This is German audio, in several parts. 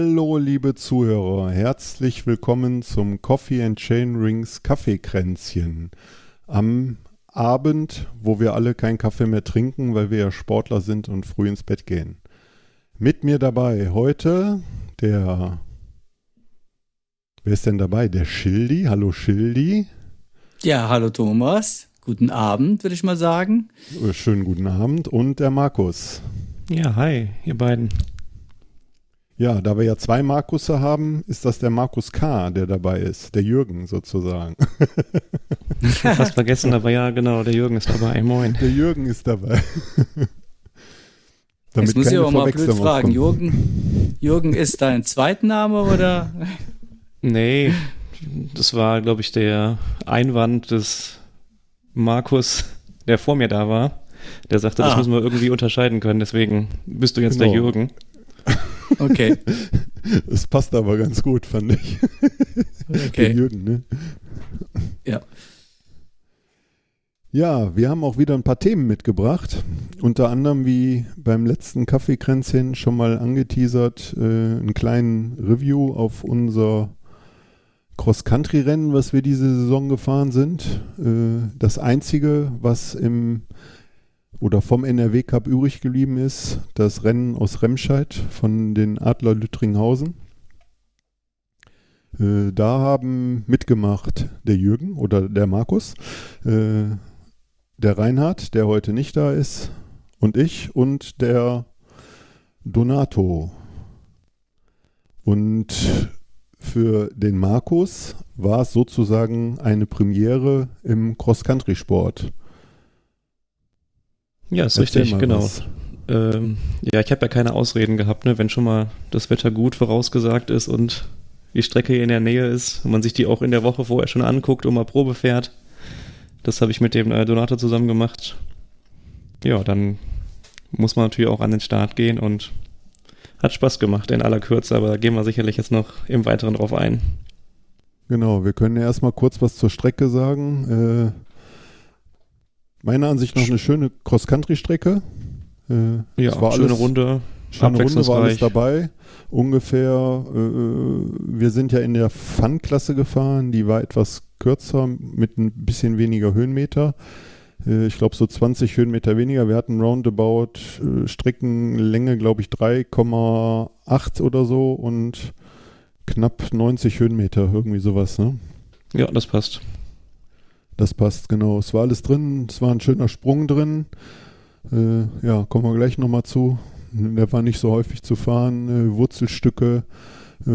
Hallo liebe Zuhörer, herzlich willkommen zum Coffee and Chain Rings Kaffeekränzchen. Am Abend, wo wir alle keinen Kaffee mehr trinken, weil wir ja Sportler sind und früh ins Bett gehen. Mit mir dabei heute der Wer ist denn dabei? Der Schildi. Hallo Schildi. Ja, hallo Thomas. Guten Abend, würde ich mal sagen. Schönen guten Abend. Und der Markus. Ja, hi, ihr beiden. Ja, da wir ja zwei Markusse haben, ist das der Markus K., der dabei ist. Der Jürgen sozusagen. Fast vergessen, aber ja, genau, der Jürgen ist dabei. Moin. Der Jürgen ist dabei. Jetzt muss ich aber mal blöd fragen. Jürgen, Jürgen ist dein Zweitname oder? Nee, das war, glaube ich, der Einwand des Markus, der vor mir da war. Der sagte, ah. das müssen wir irgendwie unterscheiden können, deswegen bist du jetzt genau. der Jürgen. Okay. Es passt aber ganz gut, fand ich. Okay. Der Jürgen, ne? Ja. Ja, wir haben auch wieder ein paar Themen mitgebracht. Unter anderem, wie beim letzten Kaffeekränzchen schon mal angeteasert, äh, einen kleinen Review auf unser Cross-Country-Rennen, was wir diese Saison gefahren sind. Äh, das einzige, was im oder vom NRW Cup übrig geblieben ist, das Rennen aus Remscheid von den Adler Lüttringhausen. Äh, da haben mitgemacht der Jürgen oder der Markus, äh, der Reinhard, der heute nicht da ist, und ich und der Donato. Und für den Markus war es sozusagen eine Premiere im Cross-Country-Sport. Ja, ist Erzähl richtig, genau. Ähm, ja, ich habe ja keine Ausreden gehabt, ne? wenn schon mal das Wetter gut vorausgesagt ist und die Strecke hier in der Nähe ist und man sich die auch in der Woche vorher schon anguckt und mal Probe fährt. Das habe ich mit dem äh, Donato zusammen gemacht. Ja, dann muss man natürlich auch an den Start gehen und hat Spaß gemacht in aller Kürze, aber da gehen wir sicherlich jetzt noch im Weiteren drauf ein. Genau, wir können ja erstmal kurz was zur Strecke sagen. Äh, meiner Ansicht nach eine schöne Cross-Country-Strecke. Äh, ja, war schöne alles, Runde. Schöne Runde war alles dabei. Ungefähr, äh, wir sind ja in der Fun-Klasse gefahren, die war etwas kürzer mit ein bisschen weniger Höhenmeter. Äh, ich glaube so 20 Höhenmeter weniger. Wir hatten roundabout äh, Streckenlänge, glaube ich, 3,8 oder so und knapp 90 Höhenmeter, irgendwie sowas, ne? Ja, das passt. Das passt, genau. Es war alles drin, es war ein schöner Sprung drin. Äh, ja, kommen wir gleich nochmal zu. Der war nicht so häufig zu fahren. Äh, Wurzelstücke, äh,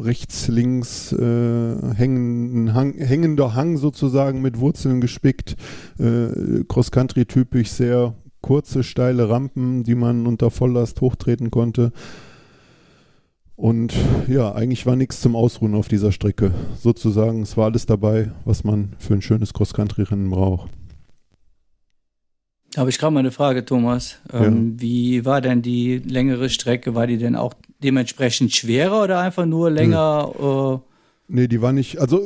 rechts, links äh, hängen, Hang, hängender Hang sozusagen mit Wurzeln gespickt. Äh, Cross-Country-typisch sehr kurze, steile Rampen, die man unter Volllast hochtreten konnte. Und ja, eigentlich war nichts zum Ausruhen auf dieser Strecke. Sozusagen, es war alles dabei, was man für ein schönes Cross-Country-Rennen braucht. Habe ich gerade mal eine Frage, Thomas. Ähm, ja. Wie war denn die längere Strecke? War die denn auch dementsprechend schwerer oder einfach nur länger? Nee. Äh Nee, die war nicht, also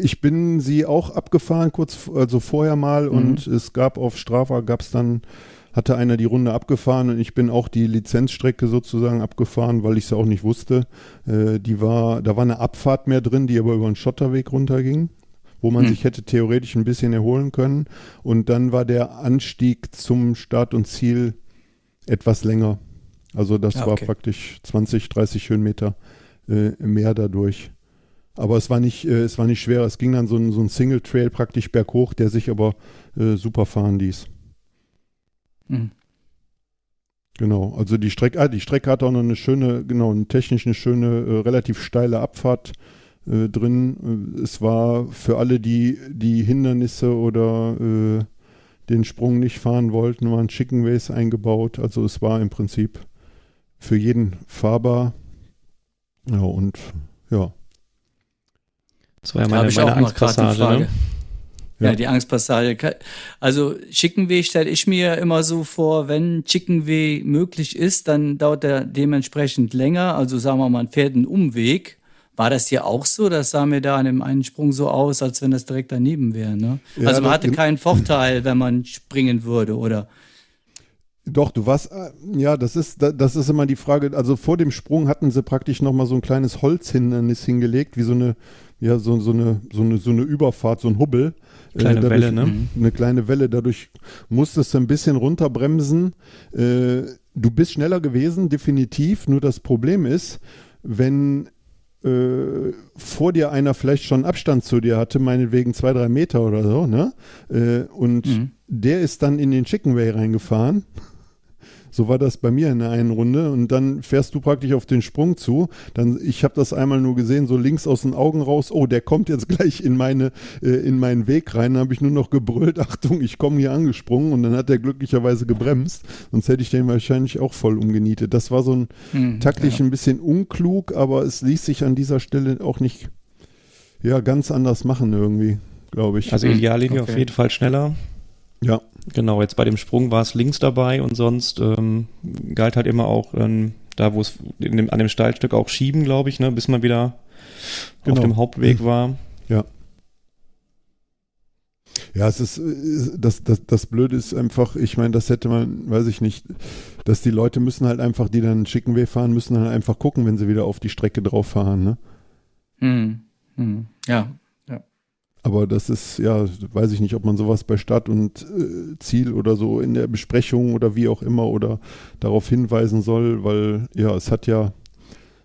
ich bin sie auch abgefahren, kurz, also vorher mal mhm. und es gab auf Strava, gab es dann, hatte einer die Runde abgefahren und ich bin auch die Lizenzstrecke sozusagen abgefahren, weil ich es auch nicht wusste. Äh, die war, da war eine Abfahrt mehr drin, die aber über einen Schotterweg runterging wo man hm. sich hätte theoretisch ein bisschen erholen können. Und dann war der Anstieg zum Start und Ziel etwas länger. Also das ja, okay. war praktisch 20, 30 Höhenmeter äh, mehr dadurch. Aber es war nicht, äh, es war nicht schwer. Es ging dann so ein, so ein Single Trail praktisch berghoch, der sich aber äh, super fahren ließ. Mhm. Genau, also die Strecke, ah, die Strecke hat auch noch eine schöne, genau, eine technisch eine schöne, äh, relativ steile Abfahrt äh, drin. Es war für alle, die die Hindernisse oder äh, den Sprung nicht fahren wollten, waren Chicken Ways eingebaut. Also es war im Prinzip für jeden fahrbar. Ja, und ja. Das war ja meine, meine Angstpassage, ne? Ja. ja, die Angstpassage. Also Chickenweh stelle ich mir immer so vor, wenn Chickenweh möglich ist, dann dauert er dementsprechend länger. Also sagen wir mal, man fährt einen Umweg war das hier auch so? Das sah mir da an dem einen Sprung so aus, als wenn das direkt daneben wäre. Ne? Ja, also man hatte keinen Vorteil, wenn man springen würde, oder? Doch, du warst, äh, ja, das ist, das ist immer die Frage. Also vor dem Sprung hatten sie praktisch nochmal so ein kleines Holzhindernis hingelegt, wie so eine, ja, so, so eine, so eine, so eine Überfahrt, so ein Hubbel. Äh, kleine dadurch, Welle, ne? Eine kleine Welle. Dadurch musstest du ein bisschen runterbremsen. Äh, du bist schneller gewesen, definitiv. Nur das Problem ist, wenn äh, vor dir einer vielleicht schon Abstand zu dir hatte, meinetwegen zwei, drei Meter oder so, ne? Äh, und mhm. der ist dann in den Chicken Way reingefahren so war das bei mir in der einen Runde und dann fährst du praktisch auf den Sprung zu. Dann, ich habe das einmal nur gesehen, so links aus den Augen raus. Oh, der kommt jetzt gleich in meine, äh, in meinen Weg rein. Dann habe ich nur noch gebrüllt, Achtung, ich komme hier angesprungen und dann hat er glücklicherweise gebremst. Sonst hätte ich den wahrscheinlich auch voll umgenietet. Das war so ein hm, taktisch ja. ein bisschen unklug, aber es ließ sich an dieser Stelle auch nicht ja ganz anders machen irgendwie, glaube ich. Also Ideallinie okay. auf jeden Fall schneller. Ja. Genau, jetzt bei dem Sprung war es links dabei und sonst ähm, galt halt immer auch ähm, da, wo es an dem Steilstück auch schieben, glaube ich, ne, bis man wieder genau. auf dem Hauptweg war. Ja. Ja, es ist, äh, das, das, das Blöde ist einfach, ich meine, das hätte man, weiß ich nicht, dass die Leute müssen halt einfach, die dann einen schicken Weg fahren, müssen halt einfach gucken, wenn sie wieder auf die Strecke drauf fahren, ne? Hm. Hm. Ja, aber das ist, ja, weiß ich nicht, ob man sowas bei Stadt und äh, Ziel oder so in der Besprechung oder wie auch immer oder darauf hinweisen soll, weil ja, es hat ja,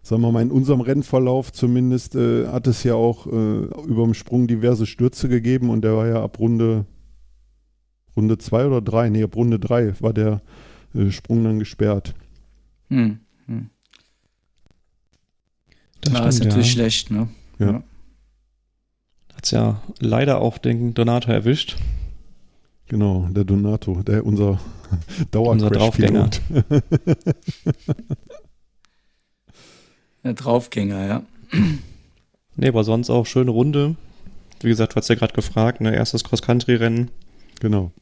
sagen wir mal, in unserem Rennverlauf zumindest äh, hat es ja auch äh, über dem Sprung diverse Stürze gegeben und der war ja ab Runde Runde zwei oder drei, nee, ab Runde drei war der äh, Sprung dann gesperrt. Hm, hm. Das Na, stimmt, ist natürlich ja. schlecht, ne? ja. ja. Hat es ja leider auch den Donato erwischt. Genau, der Donato, der unser Dauercrash-Pilot. der Draufgänger, ja. Nee, aber sonst auch schöne Runde. Wie gesagt, du hast ja gerade gefragt, ne, erstes Cross-Country-Rennen. Genau.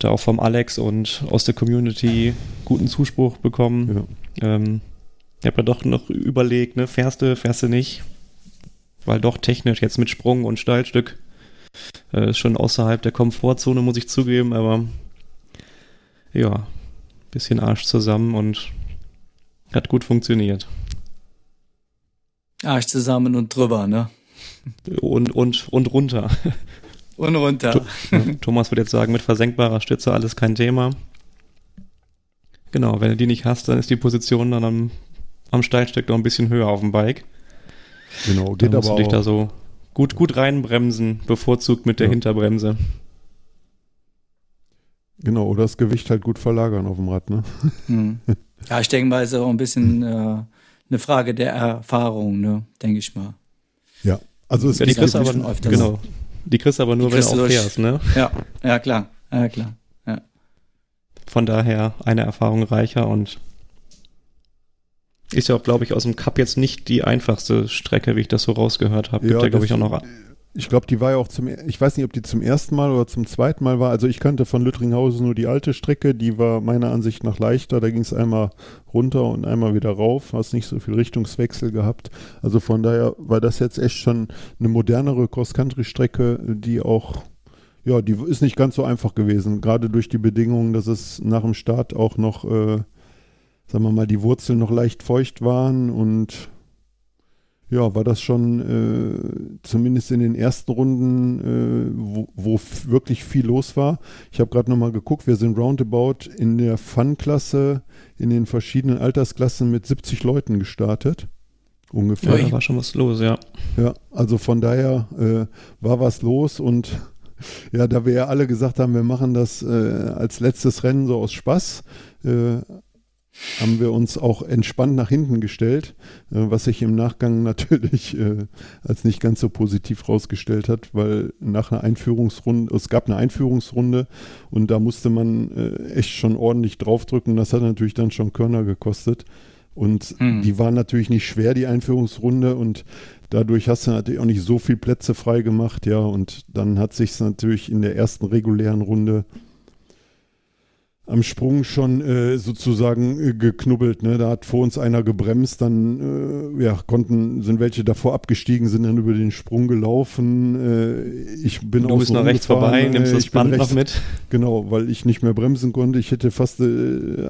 Da auch vom Alex und aus der Community guten Zuspruch bekommen. Ja. Ähm, ich habe ja doch noch überlegt, ne, fährst du, fährst du nicht weil doch technisch jetzt mit Sprung und Steilstück äh, ist schon außerhalb der Komfortzone, muss ich zugeben, aber ja, bisschen Arsch zusammen und hat gut funktioniert. Arsch zusammen und drüber, ne? Und, und, und runter. Und runter. Thomas würde jetzt sagen, mit versenkbarer Stütze alles kein Thema. Genau, wenn du die nicht hast, dann ist die Position dann am, am Steilstück noch ein bisschen höher auf dem Bike. Genau, geht da musst aber du dich da so gut, gut reinbremsen, bevorzugt mit der ja. Hinterbremse. Genau, oder das Gewicht halt gut verlagern auf dem Rad, ne? Hm. Ja, ich denke mal, ist auch ein bisschen äh, eine Frage der Erfahrung, ne? Denke ich mal. Ja, also es ja, die kriegst aber, genau. Die kriegst aber nur, wenn du auch fährst, ne? Ja, ja, klar. Ja, klar. Ja. Von daher eine Erfahrung reicher und ist ja auch, glaube ich, aus dem Cup jetzt nicht die einfachste Strecke, wie ich das so rausgehört habe. Gibt ja, glaube ich, auch noch. Ich glaube, die war ja auch zum, ich weiß nicht, ob die zum ersten Mal oder zum zweiten Mal war. Also ich kannte von Lüttringhausen nur die alte Strecke, die war meiner Ansicht nach leichter. Da ging es einmal runter und einmal wieder rauf, hast nicht so viel Richtungswechsel gehabt. Also von daher war das jetzt echt schon eine modernere Cross-Country-Strecke, die auch, ja, die ist nicht ganz so einfach gewesen. Gerade durch die Bedingungen, dass es nach dem Start auch noch äh, sagen wir mal, die Wurzeln noch leicht feucht waren und ja, war das schon äh, zumindest in den ersten Runden, äh, wo, wo wirklich viel los war. Ich habe gerade nochmal geguckt, wir sind roundabout in der Fun-Klasse, in den verschiedenen Altersklassen mit 70 Leuten gestartet. Ungefähr. Ja, da war schon was los, ja. Ja, also von daher äh, war was los und ja, da wir ja alle gesagt haben, wir machen das äh, als letztes Rennen so aus Spaß, äh, haben wir uns auch entspannt nach hinten gestellt, äh, was sich im Nachgang natürlich äh, als nicht ganz so positiv rausgestellt hat, weil nach einer Einführungsrunde, es gab eine Einführungsrunde und da musste man äh, echt schon ordentlich draufdrücken. Das hat natürlich dann schon Körner gekostet. Und mhm. die waren natürlich nicht schwer, die Einführungsrunde. Und dadurch hast du natürlich auch nicht so viel Plätze frei gemacht, ja. Und dann hat sich natürlich in der ersten regulären Runde am Sprung schon äh, sozusagen äh, geknubbelt. Ne? Da hat vor uns einer gebremst, dann äh, ja, konnten, sind welche davor abgestiegen, sind dann über den Sprung gelaufen. Äh, ich bin Du bist nach rechts vorbei, nimmst das Band rechts, noch mit. Genau, weil ich nicht mehr bremsen konnte. Ich hätte fast, äh,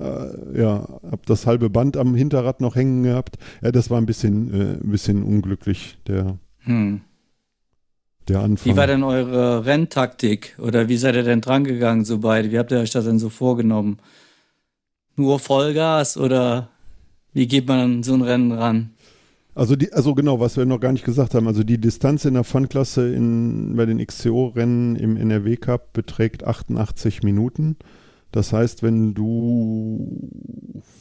ja, hab das halbe Band am Hinterrad noch hängen gehabt. Ja, das war ein bisschen, äh, ein bisschen unglücklich, der, Hm. Der Anfang. Wie war denn eure Renntaktik? Oder wie seid ihr denn drangegangen, so beide? Wie habt ihr euch das denn so vorgenommen? Nur Vollgas oder wie geht man an so ein Rennen ran? Also die, also genau, was wir noch gar nicht gesagt haben, also die Distanz in der Fun-Klasse bei den XCO-Rennen im NRW Cup beträgt 88 Minuten. Das heißt, wenn du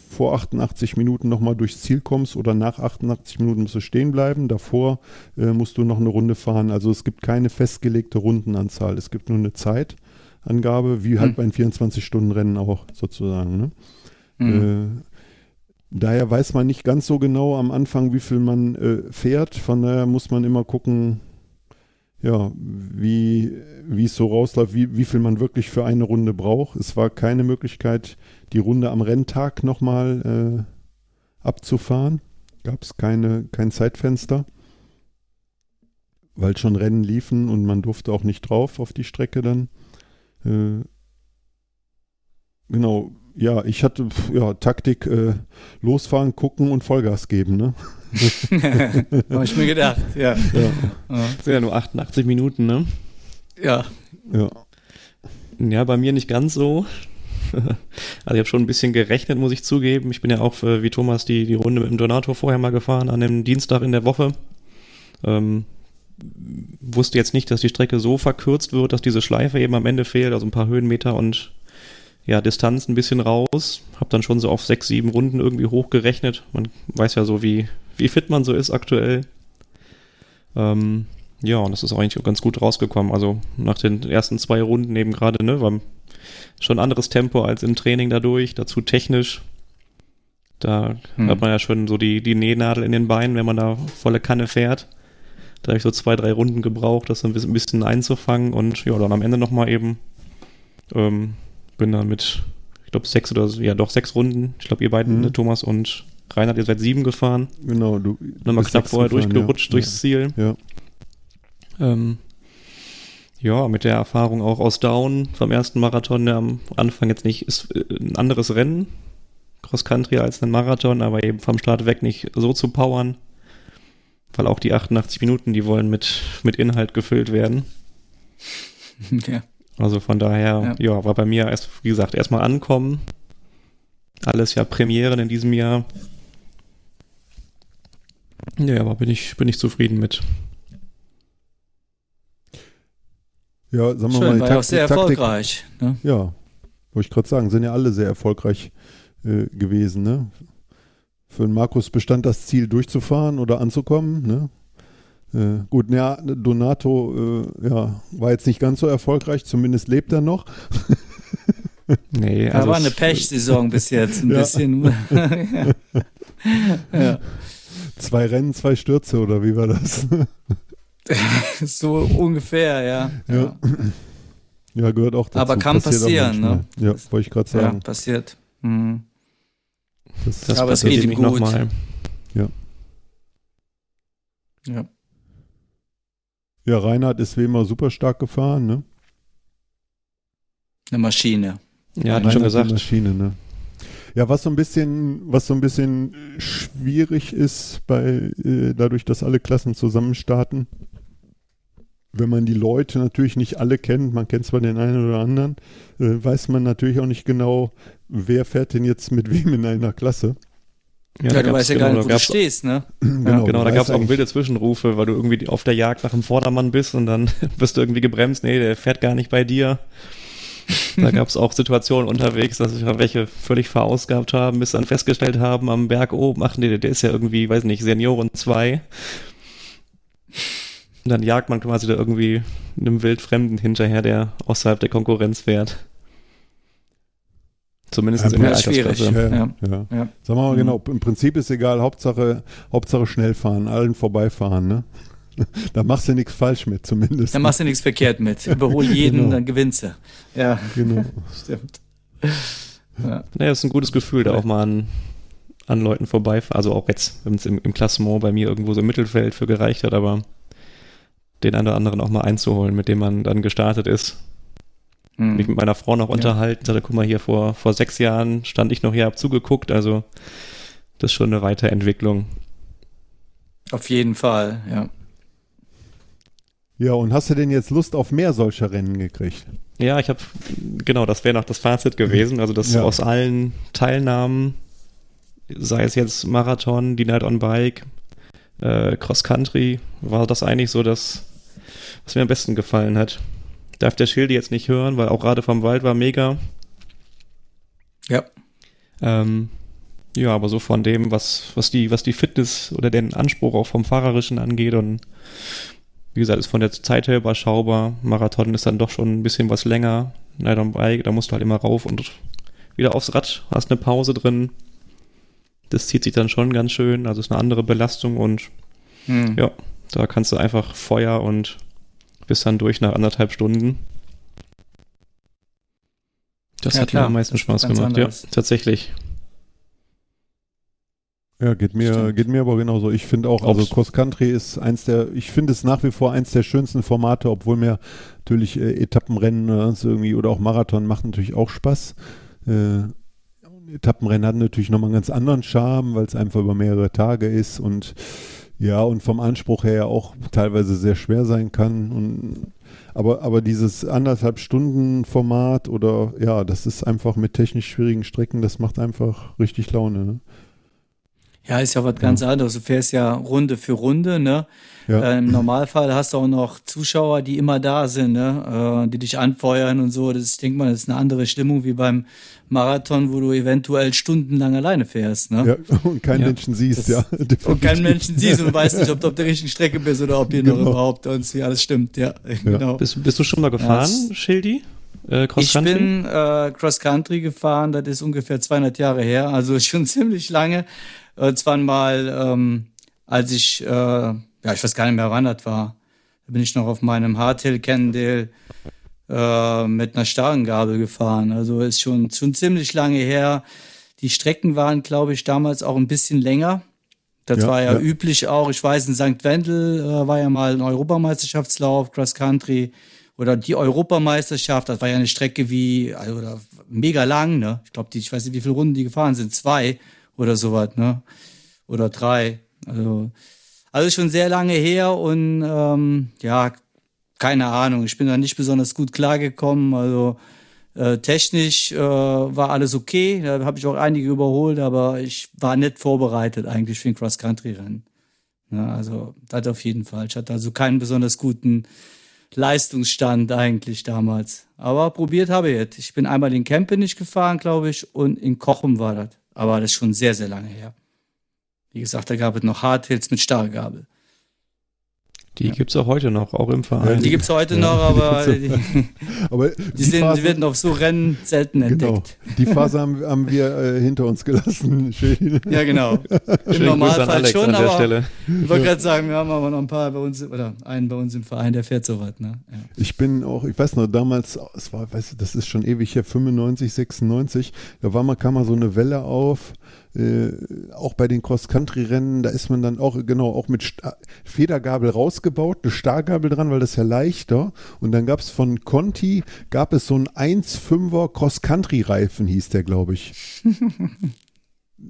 vor 88 Minuten nochmal durchs Ziel kommst oder nach 88 Minuten musst du stehen bleiben, davor äh, musst du noch eine Runde fahren. Also es gibt keine festgelegte Rundenanzahl, es gibt nur eine Zeitangabe, wie halt Hm. bei den 24-Stunden-Rennen auch sozusagen. Ne? Hm. Äh, daher weiß man nicht ganz so genau am Anfang, wie viel man äh, fährt. Von daher muss man immer gucken, ja, wie wie es so rausläuft, wie, wie viel man wirklich für eine Runde braucht. Es war keine Möglichkeit, die Runde am Renntag nochmal äh, abzufahren. Gab es keine, kein Zeitfenster, weil schon Rennen liefen und man durfte auch nicht drauf auf die Strecke dann. Äh, genau, ja, ich hatte ja, Taktik, äh, losfahren, gucken und Vollgas geben. Ne? Habe ich mir gedacht, ja. Ja. Das sind ja nur 88 Minuten, ne? ja. ja. Ja, bei mir nicht ganz so. Also ich habe schon ein bisschen gerechnet, muss ich zugeben. Ich bin ja auch äh, wie Thomas die, die Runde mit dem Donato vorher mal gefahren, an dem Dienstag in der Woche. Ähm, wusste jetzt nicht, dass die Strecke so verkürzt wird, dass diese Schleife eben am Ende fehlt, also ein paar Höhenmeter und ja, Distanz ein bisschen raus. Hab dann schon so auf sechs, sieben Runden irgendwie hochgerechnet. Man weiß ja so, wie, wie fit man so ist aktuell. Ähm, ja, und das ist auch eigentlich ganz gut rausgekommen. Also nach den ersten zwei Runden eben gerade, ne, war schon anderes Tempo als im Training dadurch, dazu technisch. Da Hm. hat man ja schon so die, die Nähnadel in den Beinen, wenn man da volle Kanne fährt. Da habe ich so zwei, drei Runden gebraucht, das ein bisschen, ein bisschen einzufangen und ja, dann am Ende nochmal eben ähm, bin dann mit, ich glaube, sechs oder ja doch sechs Runden. Ich glaube, ihr beiden, Mhm. Thomas und Reinhard, ihr seid sieben gefahren. Genau, du Nochmal bist knapp vorher gefahren, durchgerutscht ja. durchs Ziel. Ja. Ähm, ja, mit der Erfahrung auch aus Down vom ersten Marathon, der am Anfang jetzt nicht ist äh, ein anderes Rennen, Cross Country als ein Marathon, aber eben vom Start weg nicht so zu powern, weil auch die 88 Minuten, die wollen mit, mit Inhalt gefüllt werden. ja. Also von daher, ja. war bei mir erst, wie gesagt, erstmal ankommen. Alles ja Premieren in diesem Jahr. Ja, aber bin ich, bin ich zufrieden mit. Ja, sagen wir Schön, mal, war ja auch sehr erfolgreich. Ne? Ja, wollte ich gerade sagen, sind ja alle sehr erfolgreich äh, gewesen. Ne? Für den Markus bestand das Ziel, durchzufahren oder anzukommen. Ne? Äh, gut, ja, Donato äh, ja, war jetzt nicht ganz so erfolgreich, zumindest lebt er noch. Nee, Da war es- eine Pechsaison bis jetzt, ein Ja. bisschen. ja. Zwei Rennen, zwei Stürze oder wie war das? So ungefähr, ja. Ja. ja, gehört auch dazu. Aber kann Passiert passieren, ne? Ja, wollte ich gerade Ja, sagen. passiert. Mhm. Das, Das Aber es passiert geht ihm nicht gut. nochmal. Ja. ja, Reinhard ist wie immer super stark gefahren. Ne? Eine Maschine. Ja, hatte ich schon gesagt. Maschine, ne? Ja, was so ein bisschen, was so ein bisschen schwierig ist bei äh, dadurch, dass alle Klassen zusammen starten, wenn man die Leute natürlich nicht alle kennt, man kennt zwar den einen oder anderen, äh, weiß man natürlich auch nicht genau, wer fährt denn jetzt mit wem in einer Klasse. Ja, da du weißt ja genau, gar da nicht, wo du stehst, ne? Genau, du da weißt gab es auch wilde Zwischenrufe, weil du irgendwie auf der Jagd nach dem Vordermann bist und dann wirst du irgendwie gebremst, nee, der fährt gar nicht bei dir. Da gab es auch Situationen unterwegs, dass sich welche völlig verausgabt haben, bis dann festgestellt haben am Berg oben, ach nee, der ist ja irgendwie, weiß nicht, Senioren 2. Und dann jagt man quasi da irgendwie einem Wildfremden hinterher, der außerhalb der Konkurrenz fährt. Zumindest Ja, in der schwierig. Ja. ja. Ja. Sagen wir mal Mhm. genau, im Prinzip ist egal, Hauptsache, Hauptsache schnell fahren, allen vorbeifahren, ne? Da machst du nichts falsch mit, zumindest. Dann machst du nichts verkehrt mit. Überhol jeden, Genau. dann gewinnst du. Ja, Genau. stimmt. ja. Naja, ist ein gutes Gefühl, da auch mal an, an Leuten vorbeifahren. Also auch jetzt, wenn es im, im Klassement bei mir irgendwo so im Mittelfeld für gereicht hat, aber den einen oder anderen auch mal einzuholen, mit dem man dann gestartet ist. Hm. Mich mit meiner Frau noch ja. unterhalten, sagte, guck mal hier, vor, vor sechs Jahren stand ich noch hier, hab zugeguckt, also das ist schon eine Weiterentwicklung. Auf jeden Fall, ja. Ja, und hast du denn jetzt Lust auf mehr solcher Rennen gekriegt? Ja, ich habe, genau, das wäre noch das Fazit gewesen. Also, dass ja. aus allen Teilnahmen, sei es jetzt Marathon, die Night on Bike, äh, Cross Country, war das eigentlich so das, was mir am besten gefallen hat. Darf der Schilde jetzt nicht hören, weil auch gerade vom Wald war mega. Ja. Ähm, ja, aber so von dem, was, was die, was die Fitness oder den Anspruch auch vom Fahrerischen angeht und wie gesagt, ist von der Zeit her überschaubar. Marathon ist dann doch schon ein bisschen was länger. On Bike, da musst du halt immer rauf und wieder aufs Rad, hast eine Pause drin. Das zieht sich dann schon ganz schön, also ist eine andere Belastung und hm. ja, da kannst du einfach Feuer und bist dann durch nach anderthalb Stunden. Das ja, hat klar. mir am meisten Spaß gemacht, anderes. ja, tatsächlich. Ja, geht mir, geht mir aber genauso. Ich finde auch, also Cross Country ist eins der, ich finde es nach wie vor eins der schönsten Formate, obwohl mir natürlich äh, Etappenrennen äh, irgendwie oder auch Marathon macht natürlich auch Spaß. Äh, Etappenrennen hat natürlich nochmal einen ganz anderen Charme, weil es einfach über mehrere Tage ist und ja, und vom Anspruch her auch teilweise sehr schwer sein kann. Und, aber, aber dieses anderthalb Stunden Format oder ja, das ist einfach mit technisch schwierigen Strecken, das macht einfach richtig Laune. Ne? Ja, ist ja was ganz ja. anderes. Du fährst ja Runde für Runde, ne? Ja. Äh, Im Normalfall hast du auch noch Zuschauer, die immer da sind, ne? Äh, die dich anfeuern und so. Das ist, denke mal, das ist eine andere Stimmung wie beim Marathon, wo du eventuell stundenlang alleine fährst, ne? Ja, und keinen ja, Menschen siehst, ja. Definitiv. Und keinen Menschen siehst und weißt nicht, ob du auf der richtigen Strecke bist oder ob hier genau. noch überhaupt irgendwie alles stimmt, ja. Genau. Bist, bist, du schon mal gefahren, Schildi? Äh, ich bin äh, Cross Country gefahren, das ist ungefähr 200 Jahre her, also schon ziemlich lange. Zwar mal, ähm, als ich, äh, ja, ich weiß gar nicht mehr, wann das war. Da bin ich noch auf meinem Hardtail Cannondale äh, mit einer starren Gabel gefahren. Also ist schon, schon ziemlich lange her. Die Strecken waren, glaube ich, damals auch ein bisschen länger. Das ja, war ja, ja, üblich auch. Ich weiß, in St. Wendel äh, war ja mal ein Europameisterschaftslauf, Cross Country oder die Europameisterschaft. Das war ja eine Strecke wie, also mega lang, ne? Ich glaube, ich weiß nicht, wie viele Runden die gefahren sind. Zwei oder sowas, ne? Oder drei. Also, also schon sehr lange her und ähm, ja, keine Ahnung. Ich bin da nicht besonders gut klargekommen. Also äh, technisch äh, war alles okay. Da habe ich auch einige überholt, aber ich war nicht vorbereitet eigentlich für ein Cross-Country-Rennen. Ja, also das auf jeden Fall. Ich hatte also keinen besonders guten Leistungsstand eigentlich damals. Aber probiert habe ich jetzt. Ich bin einmal in Kempen nicht gefahren, glaube ich, und in Kochen war das. Aber das ist schon sehr, sehr lange her. Wie gesagt, da gab es noch Hardhills mit Starrgabel. Die ja. gibt es auch heute noch, auch im Verein. Die gibt es heute ja. noch, aber, die, aber die, die, sind, Phase, die, werden auf so Rennen selten genau. entdeckt. Genau. Die Phase haben, haben wir äh, hinter uns gelassen. ja, genau. Im Normalfall schon, aber Stelle. ich wollte gerade sagen, wir haben aber noch ein paar bei uns, oder einen bei uns im Verein, der fährt so was. Ne? Ja. Ich bin auch, ich weiß noch, damals, es war, weißt du, das ist schon ewig her, 95, 96, da war mal, kam mal so eine Welle auf, äh, auch bei den Cross-Country-Rennen, da ist man dann auch, genau, auch mit Sta Federgabel rausgebaut, eine Stargabel dran, weil das ist ja leichter. Und dann gab es von Conti, gab es so einen 1,5er Cross-Country-Reifen, hieß der, glaube ich.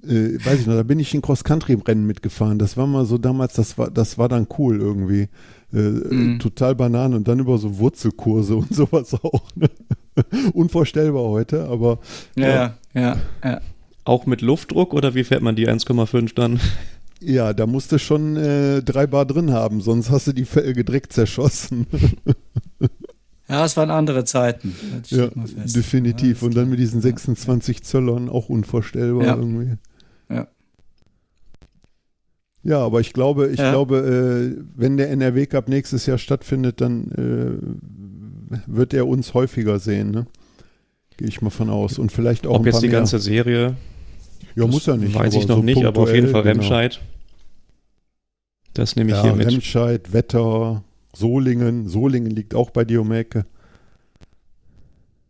äh, weiß ich noch, da bin ich in Cross-Country-Rennen mitgefahren. Das war mal so damals, das war, das war dann cool irgendwie. Äh, mhm. Total Bananen und dann über so Wurzelkurse und sowas auch. Ne? Unvorstellbar heute, aber. Ja, ja, ja. ja. Auch mit Luftdruck oder wie fährt man die 1,5 dann? Ja, da musst du schon äh, drei Bar drin haben, sonst hast du die Felge direkt zerschossen. ja, es waren andere Zeiten. Ja, definitiv. Ja, Und dann mit diesen 26 ja. Zöllern auch unvorstellbar ja. irgendwie. Ja. Ja, aber ich glaube, ich glaube, äh, wenn der NRW Cup nächstes Jahr stattfindet, dann äh, wird er uns häufiger sehen. Ne? Gehe ich mal von aus. Und vielleicht auch Ob jetzt die mehr. ganze Serie ja, muss ja nicht. Weiß ich noch so nicht, aber auf jeden Fall genau. Remscheid. Das nehme ich ja, hier mit. Remscheid, Wetter, Solingen. Solingen liegt auch bei dir um Ecke.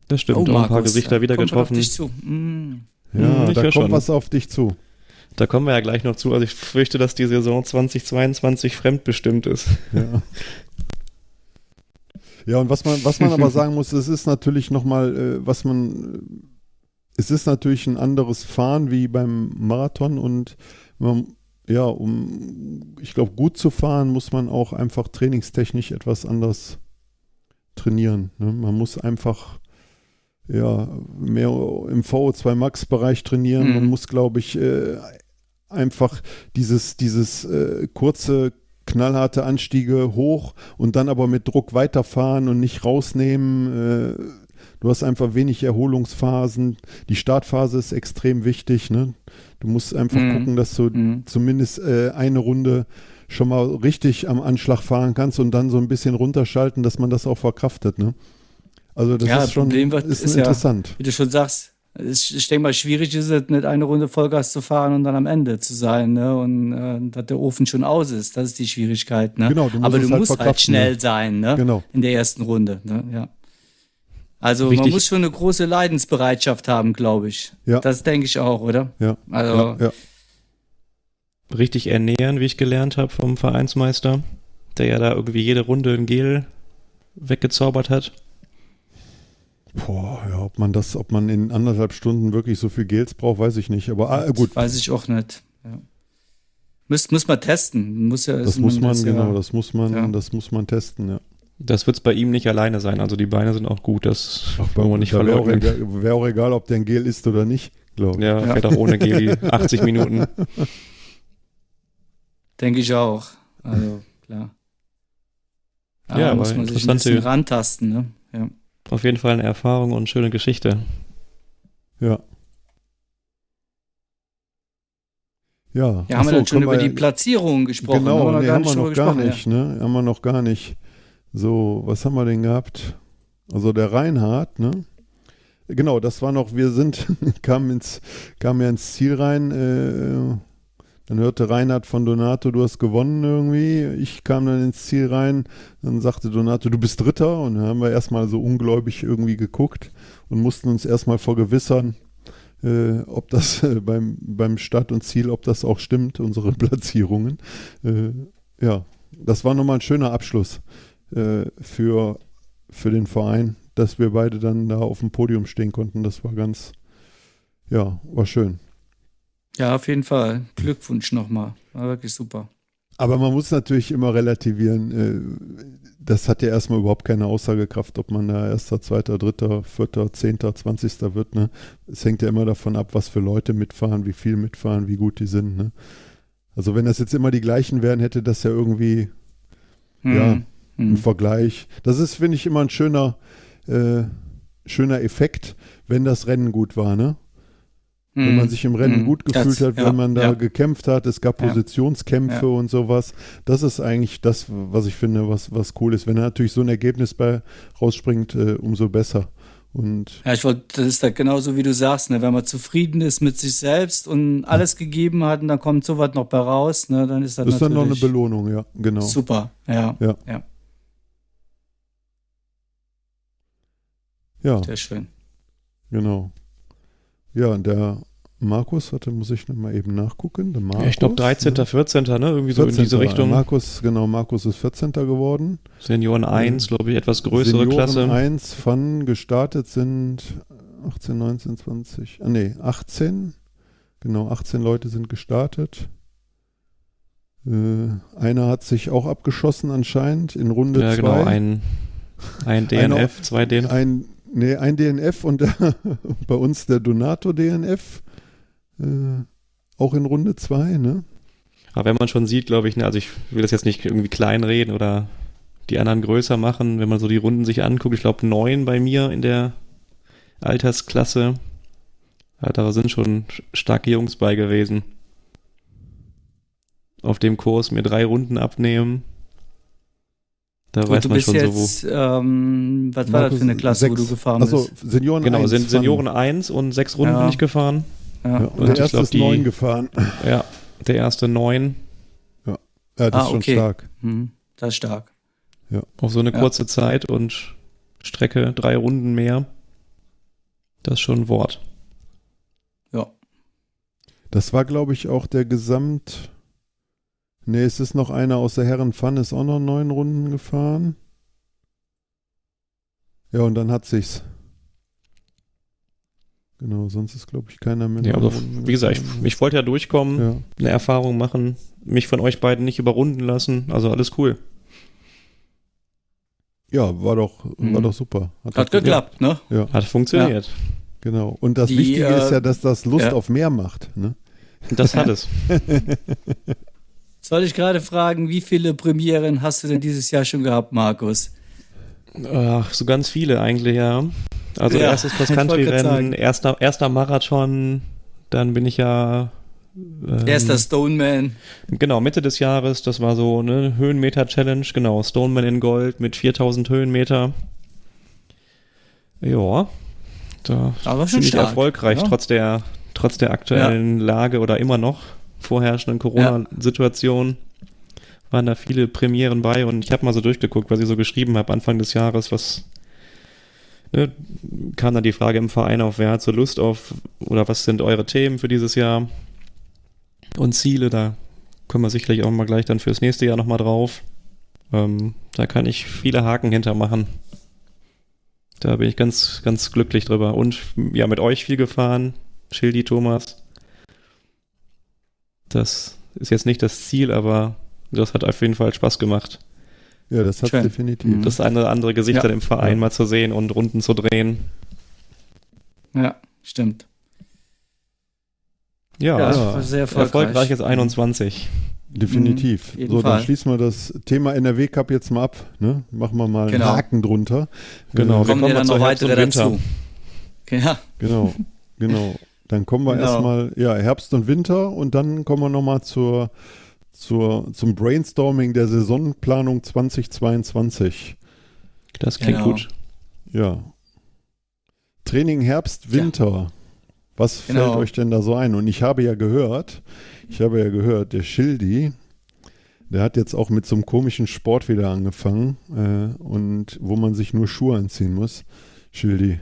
Das stimmt, oh, auch ein paar Gesichter wieder getroffen. Mm. Ja, hm, da kommt schon. was auf dich zu. Da kommen wir ja gleich noch zu. Also ich fürchte, dass die Saison 2022 fremdbestimmt ist. Ja. Ja, und was man, was man aber sagen muss, es ist natürlich nochmal, äh, was man, es ist natürlich ein anderes Fahren wie beim Marathon und man, ja, um, ich glaube, gut zu fahren, muss man auch einfach trainingstechnisch etwas anders trainieren. Ne? Man muss einfach ja, mehr im VO2 Max-Bereich trainieren. Mhm. Man muss, glaube ich, äh, einfach dieses, dieses äh, kurze, knallharte Anstiege hoch und dann aber mit Druck weiterfahren und nicht rausnehmen. Äh, du hast einfach wenig Erholungsphasen. Die Startphase ist extrem wichtig. Ne? Du musst einfach mhm. gucken, dass du mhm. zumindest äh, eine Runde schon mal richtig am Anschlag fahren kannst und dann so ein bisschen runterschalten, dass man das auch verkraftet. Ne? Also das ja, ist schon Problem ist, ist interessant. Ja, wie du schon sagst, ich denke mal, schwierig ist es, nicht eine Runde Vollgas zu fahren und dann am Ende zu sein, ne? Und äh, dass der Ofen schon aus ist. Das ist die Schwierigkeit, ne? Genau, du Aber du halt musst halt schnell ne? sein, ne? Genau. In der ersten Runde, ne? Ja. Also Richtig. man muss schon eine große Leidensbereitschaft haben, glaube ich. Ja. Das denke ich auch, oder? Ja. Also ja, ja. Richtig ernähren, wie ich gelernt habe vom Vereinsmeister, der ja da irgendwie jede Runde ein Gel weggezaubert hat. Boah, ja, ob man das, ob man in anderthalb Stunden wirklich so viel Gels braucht, weiß ich nicht. Aber ah, gut. Weiß ich auch nicht. Ja. Muss, muss man testen. Muss ja, das muss man, das, genau, ja. das muss man, ja. das muss man testen, ja. Das wird es bei ihm nicht alleine sein. Also die Beine sind auch gut, das wollen wir nicht verleugnen. Wäre auch, wär auch, egal, ob der ein Gel ist oder nicht, glaube ich. Ja, ja. fährt auch ohne Gel 80 Minuten. Denke ich auch. Also, klar. Aber ja, muss man sich ein bisschen rantasten, ne? Ja. Auf jeden Fall eine Erfahrung und schöne Geschichte. Ja. Ja, ja haben so, wir dann schon über die Platzierung gesprochen? Genau, haben wir, nee, haben wir noch gar nicht, ne? Haben wir noch gar nicht. So, was haben wir denn gehabt? Also der Reinhard, ne? Genau, das war noch, wir sind, kamen ins, kamen ja ins Ziel rein, äh, dann hörte Reinhard von Donato, du hast gewonnen irgendwie. Ich kam dann ins Ziel rein. Dann sagte Donato, du bist Dritter. Und dann haben wir erstmal so ungläubig irgendwie geguckt und mussten uns erstmal vergewissern, äh, ob das äh, beim, beim Start und Ziel, ob das auch stimmt, unsere Platzierungen. Äh, ja, das war nochmal ein schöner Abschluss äh, für, für den Verein, dass wir beide dann da auf dem Podium stehen konnten. Das war ganz, ja, war schön. Ja, auf jeden Fall. Glückwunsch nochmal. War wirklich super. Aber man muss natürlich immer relativieren. Äh, das hat ja erstmal überhaupt keine Aussagekraft, ob man da erster, zweiter, dritter, vierter, zehnter, zwanzigster wird. Ne? Es hängt ja immer davon ab, was für Leute mitfahren, wie viel mitfahren, wie gut die sind. Ne? Also wenn das jetzt immer die gleichen wären, hätte das ja irgendwie hm. ja, hm. ein Vergleich. Das ist, finde ich, immer ein schöner, äh, schöner Effekt, wenn das Rennen gut war. Ne? wenn man mhm. sich im Rennen mm, gut gefühlt das, hat, wenn ja, man da ja. gekämpft hat, es gab Positionskämpfe ja. und sowas. Das ist eigentlich das, was ich finde, was, was cool ist. Wenn natürlich so ein Ergebnis bei rausspringt, äh, umso besser. Und ja, ich wollte, das ist da genauso wie du sagst, ne, wenn man zufrieden ist mit sich selbst und alles gegeben hat und dann kommt sowas noch bei raus, ne, dann ist das, das ist dann noch eine Belohnung, ja, genau. Super, ja. Ja. ja. Ja. Sehr schön. Genau. Ja, und der Markus, hatte, muss ich nochmal eben nachgucken. Der Markus, ja, ich glaube 13., ne? 14., ne? Irgendwie 14. so in diese Richtung. Markus, genau, Markus ist 14. geworden. Senioren 1, glaube ich, etwas größere Senioren Klasse. Senioren 1 von gestartet sind 18, 19, 20, ah nee, 18. Genau, 18 Leute sind gestartet. Äh, einer hat sich auch abgeschossen anscheinend in Runde 2. Ja, genau, ein, ein DNF, zwei DNF. Ein, Nee, ein DNF und bei uns der Donato DNF. Äh, auch in Runde 2, ne? Aber wenn man schon sieht, glaube ich, ne, also ich will das jetzt nicht irgendwie kleinreden oder die anderen größer machen, wenn man so die Runden sich anguckt, ich glaube neun bei mir in der Altersklasse. Ja, da sind schon starke Jungs bei gewesen. Auf dem Kurs mir drei Runden abnehmen. Da und weiß man schon jetzt, so, wo. Ähm, was war das für eine Klasse, sechs, wo du gefahren also bist? Also Senioren genau, 1. Genau, Senioren 1 und sechs Runden ja. bin ich gefahren. Ja. ja und, und der erste ist neun gefahren. Ja, der erste neun. Ja, ja das ah, ist schon okay. stark. Hm, das ist stark. Ja. Auf so eine kurze Zeit und Strecke drei Runden mehr. Das ist schon ein Wort. Ja. Das war, glaube ich, auch der Gesamt. Ne, es ist noch einer aus der Herrenpfanne, ist auch noch neun Runden gefahren. Ja, und dann hat sich's. Genau, sonst ist, glaube ich, keiner mehr. Ja, also, wie gesagt, ich, ich wollte ja durchkommen, ja. eine Erfahrung machen, mich von euch beiden nicht überrunden lassen. Also alles cool. Ja, war doch, mhm. war doch super. Hat, Hat geklappt, ne? Ja. Hat funktioniert. Ja. Genau. Und das Die, Wichtige äh, ist ja, dass das Lust ja. auf mehr macht. Ne? Das hat es. Soll ich gerade fragen, wie viele Premieren hast du denn dieses Jahr schon gehabt, Markus? Ach, so ganz viele eigentlich, ja. Also ja, erstes Cross-Country-Rennen, erster, erster Marathon, dann bin ich ja ähm, Erster Stoneman. Genau, Mitte des Jahres, das war so eine Höhenmeter-Challenge, genau, Stoneman in Gold mit 4000 Höhenmeter. Ja, da Aber ziemlich stark, erfolgreich, ja. trotz, der, trotz der aktuellen ja. Lage oder immer noch vorherrschenden Corona-Situation. Waren da viele Premieren bei und ich habe mal so durchgeguckt, was ich so geschrieben habe Anfang des Jahres, was ne, kam dann die Frage im Verein auf, wer hat so Lust auf oder was sind eure Themen für dieses Jahr? und Ziele, da kommen wir sicherlich auch mal gleich dann fürs nächste Jahr nochmal drauf. Ähm, da kann ich viele Haken hintermachen. Da bin ich ganz, ganz glücklich drüber. Und ja, mit euch viel gefahren, Schildi, Thomas. Das ist jetzt nicht das Ziel, aber das hat auf jeden Fall Spaß gemacht. Ja, das hat definitiv. Das eine oder andere Gesicht ja. im Verein ja. mal zu sehen und Runden zu drehen. Ja, stimmt. Ja, ja sehr erfolgreich. erfolgreiches 21. Definitiv. Mhm, so, Fall. dann schließen wir das Thema NRW Cup jetzt mal ab. Ne? Machen wir mal genau. einen Haken drunter. Genau, wir kommen ja dann noch weitere dazu. Ja. Genau, genau. Dann kommen wir genau. erstmal, ja, Herbst und Winter und dann kommen wir nochmal zur, zur, zum Brainstorming der Saisonplanung 2022. Das klingt genau. gut. Ja. Training Herbst, Winter. Ja. Was genau. fällt euch denn da so ein? Und ich habe ja gehört, ich habe ja gehört, der Schildi, der hat jetzt auch mit so einem komischen Sport wieder angefangen äh, und wo man sich nur Schuhe anziehen muss. Schildi.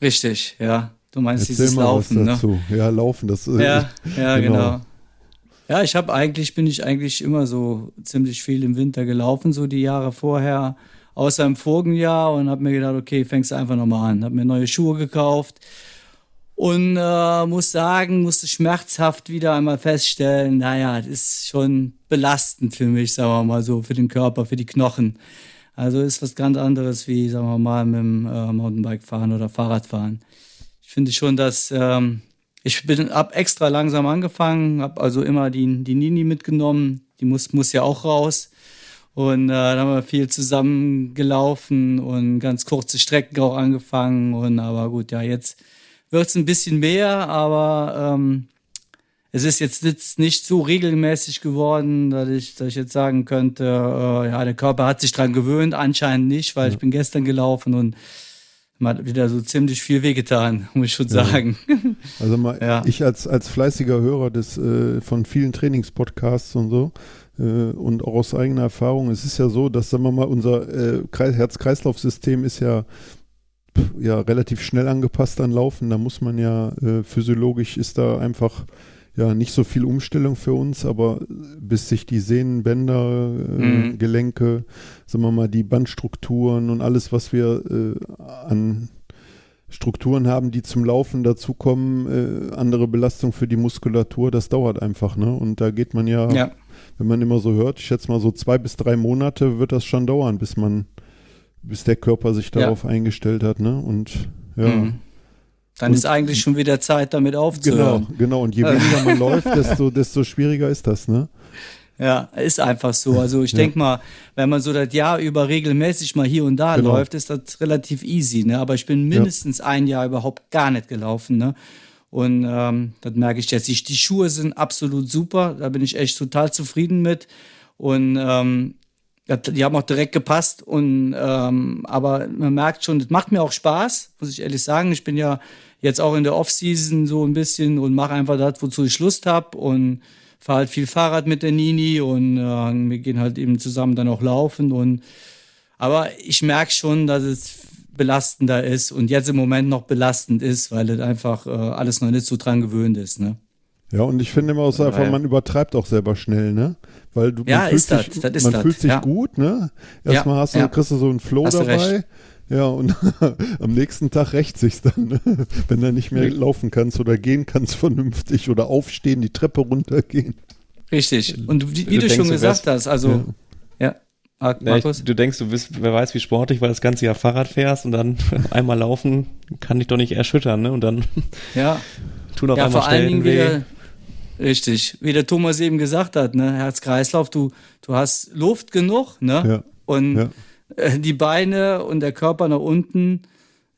Richtig, ja. Du meinst Erzähl dieses Laufen, ne? Ja, Laufen, das äh, Ja, ja, genau. genau. Ja, ich habe eigentlich, bin ich eigentlich immer so ziemlich viel im Winter gelaufen, so die Jahre vorher, außer im vorigen Jahr und habe mir gedacht, okay, fängst du einfach nochmal an. Habe mir neue Schuhe gekauft, und äh, muss sagen, musste schmerzhaft wieder einmal feststellen, naja, das ist schon belastend für mich, sagen wir mal so, für den Körper, für die Knochen. Also ist was ganz anderes wie, sagen wir mal, mit dem äh, Mountainbike fahren oder Fahrrad fahren. Ich finde schon, dass ähm, ich bin ab extra langsam angefangen, habe also immer die, die Nini mitgenommen, die muss, muss ja auch raus. Und äh, dann haben wir viel zusammen gelaufen und ganz kurze Strecken auch angefangen. Und aber gut, ja, jetzt wird es ein bisschen mehr, aber ähm, es ist jetzt nicht so regelmäßig geworden, dass ich, dass ich jetzt sagen könnte, äh, ja, der Körper hat sich dran gewöhnt, anscheinend nicht, weil ja. ich bin gestern gelaufen und man hat wieder so ziemlich viel wehgetan, muss ich schon sagen. Ja. Also mal, ja. ich als, als fleißiger Hörer des, äh, von vielen Trainingspodcasts und so äh, und auch aus eigener Erfahrung, es ist ja so, dass, sagen wir mal, unser äh, Herz-Kreislauf-System ist ja ja relativ schnell angepasst an Laufen. Da muss man ja äh, physiologisch ist da einfach ja nicht so viel Umstellung für uns, aber bis sich die Sehnen, Bänder, äh, mhm. Gelenke, sagen wir mal, die Bandstrukturen und alles, was wir äh, an Strukturen haben, die zum Laufen dazukommen, äh, andere Belastung für die Muskulatur, das dauert einfach, ne? Und da geht man ja, ja, wenn man immer so hört, ich schätze mal so zwei bis drei Monate wird das schon dauern, bis man bis der Körper sich darauf ja. eingestellt hat, ne? Und ja. Mhm. Dann und, ist eigentlich schon wieder Zeit, damit aufzuhören. Genau, genau. Und je weniger man läuft, desto, desto schwieriger ist das, ne? Ja, ist einfach so. Also ich ja. denke mal, wenn man so das Jahr über regelmäßig mal hier und da genau. läuft, ist das relativ easy. Ne? Aber ich bin mindestens ja. ein Jahr überhaupt gar nicht gelaufen. Ne? Und ähm, das merke ich jetzt. Die, die Schuhe sind absolut super. Da bin ich echt total zufrieden mit. Und ähm, die haben auch direkt gepasst und ähm, aber man merkt schon, das macht mir auch Spaß, muss ich ehrlich sagen. Ich bin ja jetzt auch in der Off-Season so ein bisschen und mache einfach das, wozu ich Lust habe und fahre halt viel Fahrrad mit der Nini und äh, wir gehen halt eben zusammen dann auch laufen und aber ich merke schon, dass es belastender ist und jetzt im Moment noch belastend ist, weil es einfach äh, alles noch nicht so dran gewöhnt ist. Ne? Ja, und ich finde immer auch einfach, man übertreibt auch selber schnell, ne? Weil du ja, ist sich, das, das man das. fühlt sich ja. gut, ne? Erstmal ja, hast du, ja. kriegst du so einen Flow hast dabei. Ja, und am nächsten Tag rächt sich's dann, ne? wenn du nicht mehr laufen kannst oder gehen kannst vernünftig oder aufstehen, die Treppe runtergehen. Richtig. Und wie, wie du, du, schon gesagt hast, also ja. Markus? Ja, du denkst, du bist, wer weiß, wie sportlich, weil das ganze Jahr Fahrrad fährst und dann einmal laufen kann dich doch nicht erschüttern, ne? Und dann ja. tun auf ja, einmal vor allen Dingen wieder, Richtig, wie der Thomas eben gesagt hat, ne, Herz-Kreislauf, du, du hast Luft genug, ne? Ja. Und ja. Äh, die Beine und der Körper nach unten,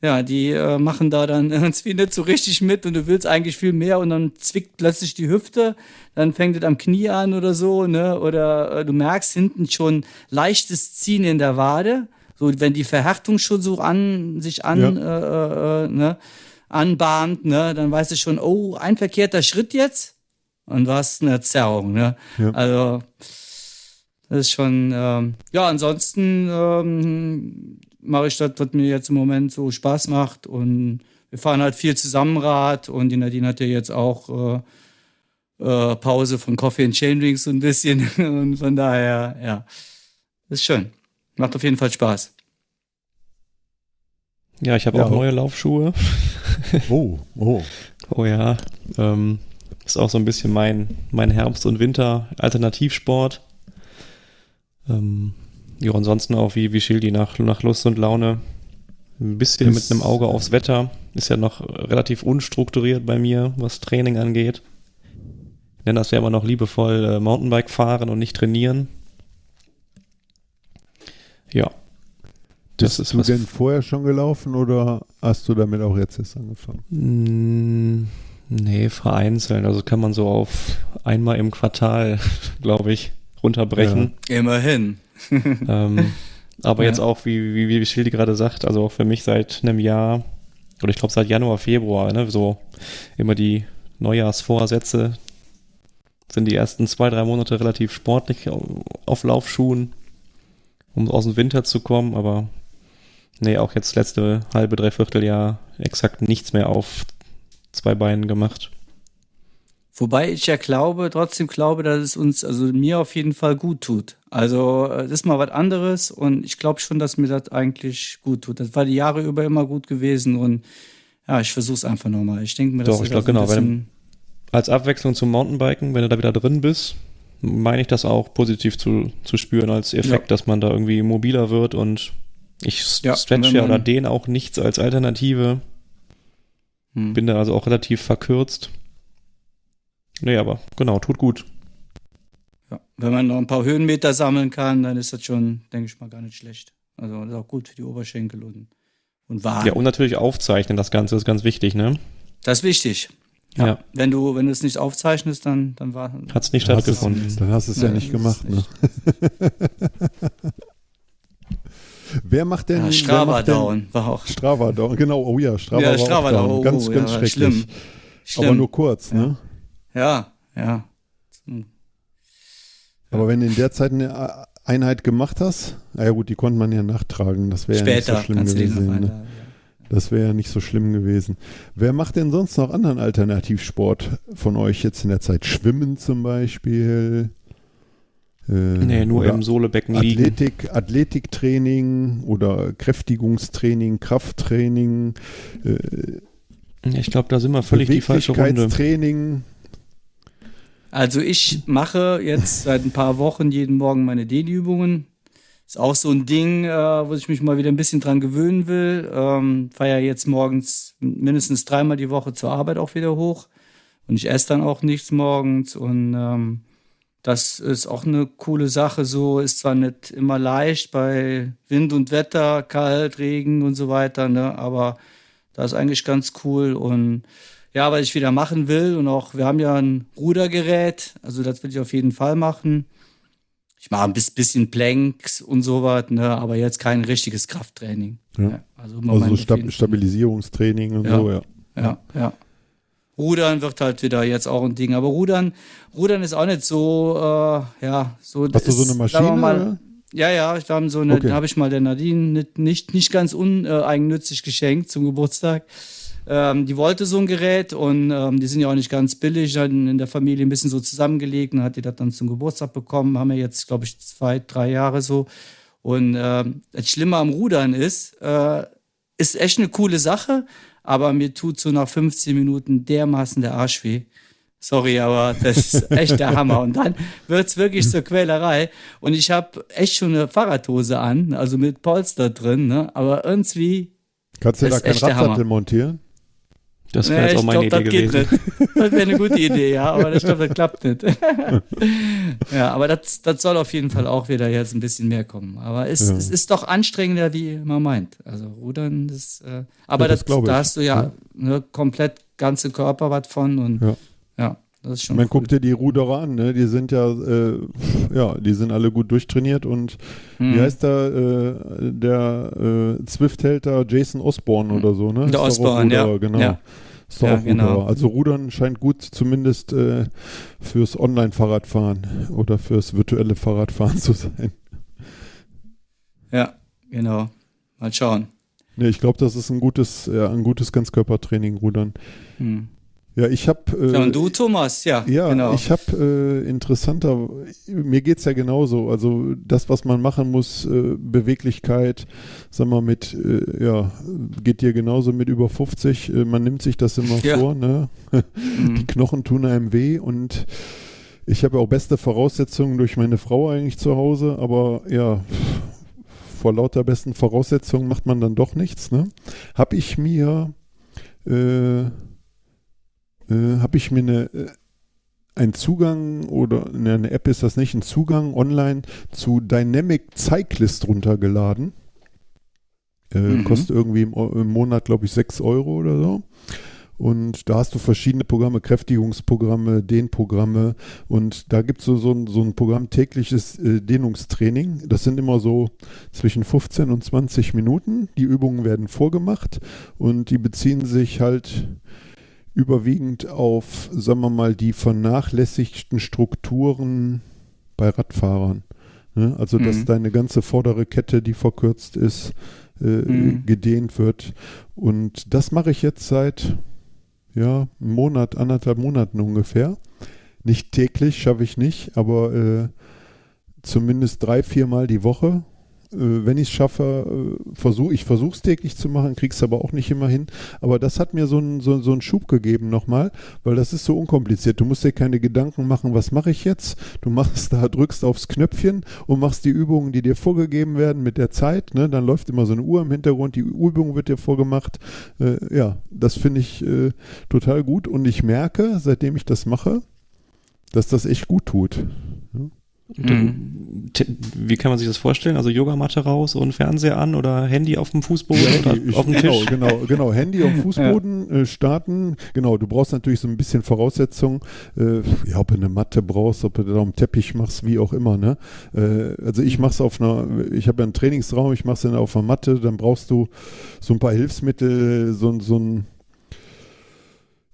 ja, die äh, machen da dann irgendwie nicht so richtig mit und du willst eigentlich viel mehr und dann zwickt plötzlich die Hüfte, dann fängt es am Knie an oder so, ne? Oder äh, du merkst hinten schon leichtes Ziehen in der Wade, so wenn die Verhärtung schon so an sich an, ja. äh, äh, ne? anbahnt, ne, dann weißt du schon, oh, ein verkehrter Schritt jetzt und du hast eine Zerrung, ne? Ja. Also das ist schon, ähm, ja, ansonsten ähm, mache ich das, was mir jetzt im Moment so Spaß macht und wir fahren halt viel zusammen Rad und die Nadine hat ja jetzt auch äh, äh, Pause von Coffee and Chain Drinks so ein bisschen und von daher, ja, ist schön. Macht auf jeden Fall Spaß. Ja, ich habe ja, auch neue Laufschuhe. Oh, oh. oh ja. Ähm, ist auch so ein bisschen mein, mein Herbst- und Winter-Alternativsport. Ähm, ja, ansonsten auch wie, wie Schildi nach, nach Lust und Laune. Ein bisschen mit einem Auge aufs Wetter. Ist ja noch relativ unstrukturiert bei mir, was Training angeht. Ich nenne das ja immer noch liebevoll äh, Mountainbike fahren und nicht trainieren. Ja. Das Bist ist du denn vorher schon gelaufen oder hast du damit auch jetzt erst angefangen? Nee, vereinzelt. Also kann man so auf einmal im Quartal, glaube ich, runterbrechen. Ja. Immerhin. ähm, aber ja. jetzt auch, wie, wie, wie Schildi gerade sagt, also auch für mich seit einem Jahr, oder ich glaube seit Januar, Februar, ne, so immer die Neujahrsvorsätze sind die ersten zwei, drei Monate relativ sportlich auf Laufschuhen, um aus dem Winter zu kommen, aber nee, auch jetzt letzte halbe, dreiviertel Jahr exakt nichts mehr auf zwei Beinen gemacht. Wobei ich ja glaube, trotzdem glaube, dass es uns, also mir auf jeden Fall gut tut. Also es ist mal was anderes und ich glaube schon, dass mir das eigentlich gut tut. Das war die Jahre über immer gut gewesen und ja, ich versuche es einfach nochmal. Ich denke mir, Doch, ich glaube genau, wenn, als Abwechslung zum Mountainbiken, wenn du da wieder drin bist, meine ich das auch positiv zu, zu spüren als Effekt, ja. dass man da irgendwie mobiler wird und ich ja, stretch ja oder den auch nichts als Alternative. Hm. Bin da also auch relativ verkürzt. Nee, aber genau, tut gut. Ja, wenn man noch ein paar Höhenmeter sammeln kann, dann ist das schon, denke ich mal, gar nicht schlecht. Also das ist auch gut für die Oberschenkel und, und Waden. Ja, und natürlich aufzeichnen, das Ganze ist ganz wichtig, ne? Das ist wichtig. Ja. ja. Wenn du, wenn du es nicht aufzeichnest, dann, dann war. Hat es nicht stattgefunden. Dann hast du es ja, ja, nicht gemacht, ne? Wer macht denn. Ja, Strava Down war auch. Strava Down, genau, oh ja, Strava, ja, Strava Down. Oh, ganz, ganz ja, schrecklich. Schlimm. schlimm. Aber nur kurz, ne? Ja, ja. Aber wenn du in der Zeit eine Einheit gemacht hast, naja gut, die konnte man ja nachtragen, das wäre ja nicht so schlimm gewesen. Ne? Das wäre ja nicht so schlimm gewesen. Wer macht denn sonst noch anderen Alternativsport von euch jetzt in der Zeit? Schwimmen zum Beispiel? Äh, nee, nur im Sohlebecken Athletik, liegen. Athletiktraining oder Kräftigungstraining, Krafttraining. Äh, ich glaube, da sind wir völlig die falsche Runde. Training. Also ich mache jetzt seit ein paar Wochen jeden Morgen meine Dehnübungen. Ist auch so ein Ding, äh, wo ich mich mal wieder ein bisschen dran gewöhnen will. Ähm, Fahre ja jetzt morgens mindestens dreimal die Woche zur Arbeit auch wieder hoch. Und ich esse dann auch nichts morgens. Und ähm, das ist auch eine coole Sache. So ist zwar nicht immer leicht bei Wind und Wetter, kalt, Regen und so weiter, ne? aber das ist eigentlich ganz cool. Und ja, was ich wieder machen will und auch, wir haben ja ein Rudergerät, also das will ich auf jeden Fall machen. Ich mache ein bisschen Planks und sowas, ne? aber jetzt kein richtiges Krafttraining. Ja. Also, also Stab Stabilisierungstraining und ja. so, ja. Ja, ja. Rudern wird halt wieder jetzt auch ein Ding. Aber Rudern, Rudern ist auch nicht so, äh, ja, so. Hast du so eine Maschine? Mal, Ja, ja, ich habe so eine, Okay. habe ich mal der Nadine nicht, nicht, nicht ganz uneigennützig geschenkt zum Geburtstag. Ähm, die wollte so ein Gerät und ähm, die sind ja auch nicht ganz billig. Dann in der Familie ein bisschen so zusammengelegt und hat die das dann zum Geburtstag bekommen. Haben wir jetzt, glaube ich, zwei, drei Jahre so. Und ähm, das Schlimme am Rudern ist, äh, ist echt eine coole Sache, aber mir tut so nach 15 Minuten dermaßen der Arsch weh. Sorry, aber das ist echt der Hammer. Und dann wird's wirklich zur Quälerei. Und ich habe echt schon eine Fahrradhose an, also mit Polster drin, ne? aber irgendwie Kannst du da keinen Radsattel montieren? Das wäre jetzt ich auch meine glaub, Idee das geht gewesen. nicht. Das wäre eine gute Idee, ja, aber ich glaube, das klappt nicht. ja, aber das, das soll auf jeden Fall auch wieder jetzt ein bisschen mehr kommen. Aber es, Ja. es ist doch anstrengender, wie man meint. Also Rudern, das, äh, aber Ja, das das, da hast du ja, Ja. Ne, komplett ganze Körper was von und Ja. ja, das ist schon. Man cool. guckt dir die Ruderer an, ne? Die sind ja, äh, ja, die sind alle gut durchtrainiert und Mhm. wie heißt der, äh, der äh, Zwift-Hälter Jason Osborne oder so, ne? Der Ist Osborne, ja. Ruderer, Genau. Ja. Ist doch Ja, auch genau. Also Rudern scheint gut zumindest äh, fürs Online-Fahrradfahren oder fürs virtuelle Fahrradfahren zu sein. Ja, genau. Mal schauen. Ne, ich glaube, das ist ein gutes, ja, ein gutes Ganzkörpertraining, Rudern. Hm. Ja, ich habe. Äh, Ja, und du, Thomas, ja, Ja, genau. ich habe äh, interessanter, mir geht's ja genauso. Also das, was man machen muss, äh, Beweglichkeit, sag mal, mit, äh, ja, geht dir genauso mit über 50. Äh, man nimmt sich das immer Ja. vor, ne? Die Mhm. Knochen tun einem weh und ich habe ja auch beste Voraussetzungen durch meine Frau eigentlich zu Hause, aber ja, vor lauter besten Voraussetzungen macht man dann doch nichts, ne? Habe ich mir äh, äh, habe ich mir eine, äh, einen Zugang oder ne, eine App ist das nicht, einen Zugang online zu Dynamic Cyclist runtergeladen. Äh, Mhm. Kostet irgendwie im, im Monat, glaube ich, 6 Euro oder so. Und da hast du verschiedene Programme, Kräftigungsprogramme, Dehnprogramme. Und da gibt es so, so, ein, so ein Programm tägliches äh, Dehnungstraining. Das sind immer so zwischen 15 und 20 Minuten. Die Übungen werden vorgemacht und die beziehen sich halt überwiegend auf, sagen wir mal, die vernachlässigten Strukturen bei Radfahrern. Ne? Also, dass Mhm. deine ganze vordere Kette, die verkürzt ist, äh, Mhm. gedehnt wird. Und das mache ich jetzt seit ja, einem Monat, anderthalb Monaten ungefähr. Nicht täglich, schaffe ich nicht, aber äh, zumindest drei, viermal die Woche. Äh, wenn ich es schaffe, äh, versuch, ich versuche es täglich zu machen, kriege es aber auch nicht immer hin. Aber das hat mir so einen so, so Schub gegeben nochmal, weil das ist so unkompliziert. Du musst dir keine Gedanken machen, was mache ich jetzt? Du machst da, drückst aufs Knöpfchen und machst die Übungen, die dir vorgegeben werden mit der Zeit. Ne? Dann läuft immer so eine Uhr im Hintergrund, die Übung wird dir vorgemacht. Äh, ja, das finde ich äh, total gut und ich merke, seitdem ich das mache, dass das echt gut tut. Te- Wie kann man sich das vorstellen? Also Yogamatte raus und Fernseher an oder Handy auf dem Fußboden oder Ich- auf dem genau, Tisch? genau, genau. Handy am Fußboden äh, starten. Genau, du brauchst natürlich so ein bisschen Voraussetzungen. Äh, ja, ob du eine Matte brauchst, ob du da einen Teppich machst, wie auch immer. Ne? Äh, also ich mache es auf einer, ich habe ja einen Trainingsraum, ich mache es dann auf einer Matte, dann brauchst du so ein paar Hilfsmittel, so, ein- so ein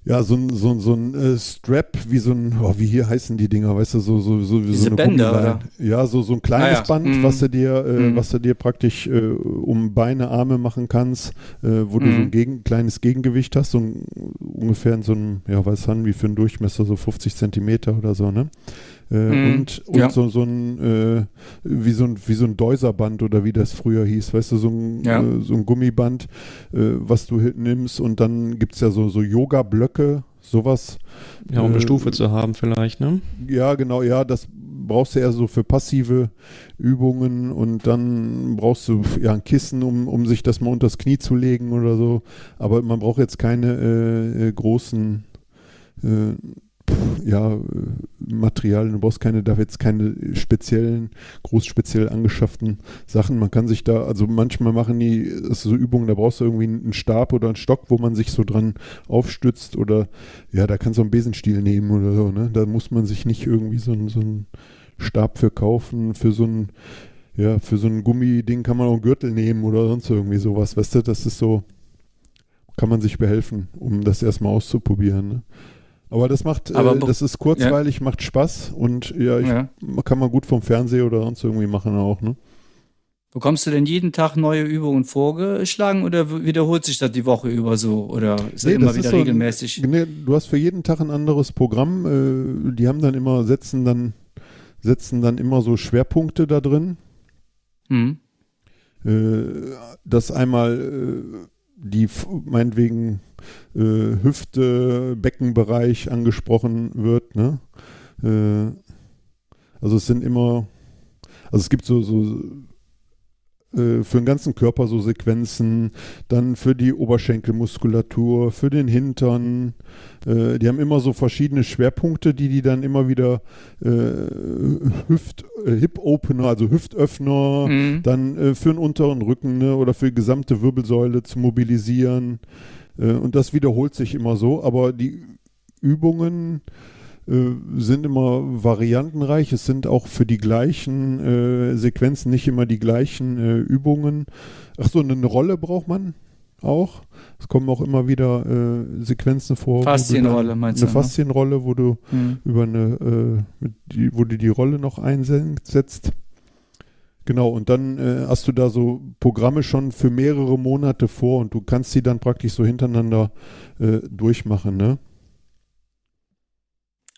ja, so ein, so ein, so ein äh, Strap, wie so ein, oh, wie hier heißen die Dinger, weißt du, so, so, so, wie Diese so eine Bänder, Gummileine. Ja, so, so ein kleines Ah, ja. Band, Mhm. was du dir, äh, Mhm. was du dir praktisch äh, um Beine, Arme machen kannst, äh, wo du so ein Mhm. Gegen, kleines Gegengewicht hast, so ein, ungefähr in so einem, ja, was haben wie für einen Durchmesser, so 50 Zentimeter oder so, ne? Äh, Mhm. Und, und Ja. so, so ein, äh, wie so ein, wie so ein Deuserband oder wie das früher hieß, weißt du, so ein, Ja. äh, so ein Gummiband, äh, was du hin- nimmst und dann gibt es ja so, so Yoga-Blöcke, sowas. Ja, um eine Äh, Stufe zu haben vielleicht, ne? Ja, genau, ja, das brauchst du eher so für passive Übungen und dann brauchst du ja ein Kissen, um, um sich das mal unters Knie zu legen oder so. Aber man braucht jetzt keine äh, großen äh, ja, Materialien, du brauchst keine, da jetzt keine speziellen, groß speziell angeschafften Sachen. Man kann sich da, also manchmal machen die das so Übungen, da brauchst du irgendwie einen Stab oder einen Stock, wo man sich so dran aufstützt oder ja, da kannst du einen Besenstiel nehmen oder so, ne? Da muss man sich nicht irgendwie so, einen- so einen Stab für kaufen, für so ein, ja, für so ein Gummiding kann man auch einen Gürtel nehmen oder sonst irgendwie sowas, weißt du, das ist so, kann man sich behelfen, um das erstmal auszuprobieren, ne? Aber das macht, Aber äh, das ist kurzweilig, macht Spaß und ja, ich, Ja. kann man gut vom Fernseher oder sonst irgendwie machen auch, ne? Bekommst du denn jeden Tag neue Übungen vorgeschlagen oder wiederholt sich das die Woche über so? Oder ist nee, das immer wieder so regelmäßig? Ein, nee, du hast für jeden Tag ein anderes Programm. Äh, die haben dann immer, setzen dann, setzen dann immer so Schwerpunkte da drin. Mhm. Äh, dass einmal äh, die meinetwegen äh, Hüfte, Beckenbereich angesprochen wird. Ne? Äh, also es sind immer, also es gibt so, so äh, für den ganzen Körper so Sequenzen, dann für die Oberschenkelmuskulatur, für den Hintern. Äh, die haben immer so verschiedene Schwerpunkte, die die dann immer wieder äh, Hüft, äh, Hip Opener, also Hüftöffner, mhm. dann äh, für den unteren Rücken ne, oder für die gesamte Wirbelsäule zu mobilisieren. Und das wiederholt sich immer so, aber die Übungen äh, sind immer variantenreich. Es sind auch für die gleichen äh, Sequenzen nicht immer die gleichen äh, Übungen. Ach so, eine Rolle braucht man auch. Es kommen auch immer wieder äh, Sequenzen vor. Faszienrolle meinst eine du? Eine ne? Faszienrolle, wo du mhm. über eine, äh, die, wo du die Rolle noch einsetzt. Genau, und dann äh, hast du da so Programme schon für mehrere Monate vor und du kannst sie dann praktisch so hintereinander äh, durchmachen, ne?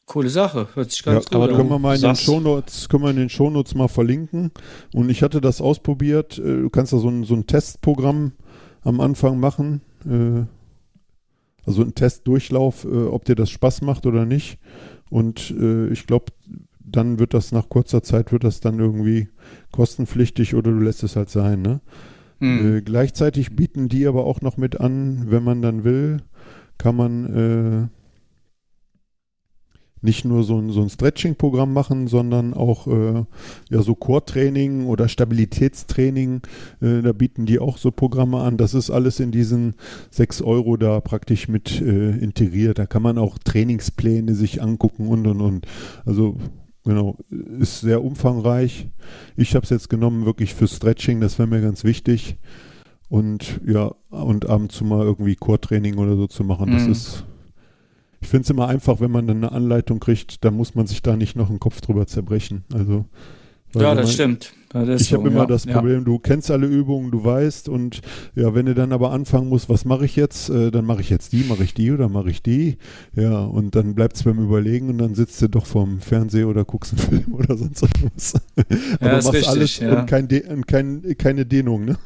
Coole Sache, hört sich ganz ja, gut aber an. Können wir mal in den Shownotes, können wir in den Shownotes mal verlinken. Und ich hatte das ausprobiert. Äh, du kannst da so ein, so ein Testprogramm am Anfang machen. Äh, also ein Testdurchlauf, äh, ob dir das Spaß macht oder nicht. Und ich glaube, dann wird das nach kurzer Zeit wird das dann irgendwie kostenpflichtig oder du lässt es halt sein. Ne? Hm. gleichzeitig bieten die aber auch noch mit an, wenn man dann will, kann man nicht nur so ein, so ein Stretching-Programm machen, sondern auch äh, ja so Core-Training oder Stabilitätstraining. Äh, da bieten die auch so Programme an. Das ist alles in diesen sechs Euro da praktisch mit äh, integriert. Da kann man auch Trainingspläne sich angucken und und und. Also genau, ist sehr umfangreich. Ich habe es jetzt genommen wirklich für Stretching, das wäre mir ganz wichtig. Und ja, und ab und zu mal irgendwie Core-Training oder so zu machen, das mhm. ist ich finde es immer einfach, wenn man dann eine Anleitung kriegt, da muss man sich da nicht noch einen Kopf drüber zerbrechen. Also ja, das man, stimmt. Das ich so, habe immer ja, das Problem, ja. du kennst alle Übungen, du weißt und ja, wenn du dann aber anfangen musst, was mache ich jetzt, äh, dann mache ich jetzt die, mache ich die oder mache ich die. Ja, und dann bleibt es beim Überlegen und dann sitzt du doch vorm Fernseher oder guckst einen Film oder sonst was. aber ja, machst richtig, alles ja. und kein De kein, keine Dehnung, ne?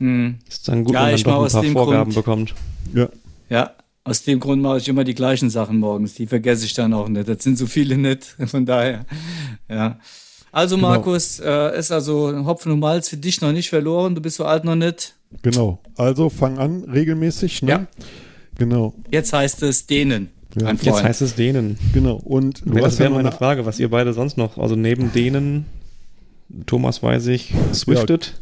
Mhm. Ist dann gut, ja, wenn man doch ein paar Vorgaben Grund, bekommt. Ja. Ja, aus dem Grund mache ich immer die gleichen Sachen morgens. Die vergesse ich dann auch nicht. Das sind so viele nicht. Von daher, ja. Also genau. Markus, äh, ist also Hopfen und Malz für dich noch nicht verloren. Du bist so alt noch nicht. Genau. Also fang an regelmäßig. Ne? Ja. Genau. Jetzt heißt es dehnen. Ja. Jetzt heißt es dehnen. Genau. Und ja, das wäre meine Frage, was ihr beide sonst noch, also neben denen, Thomas weiß ich, swiftet.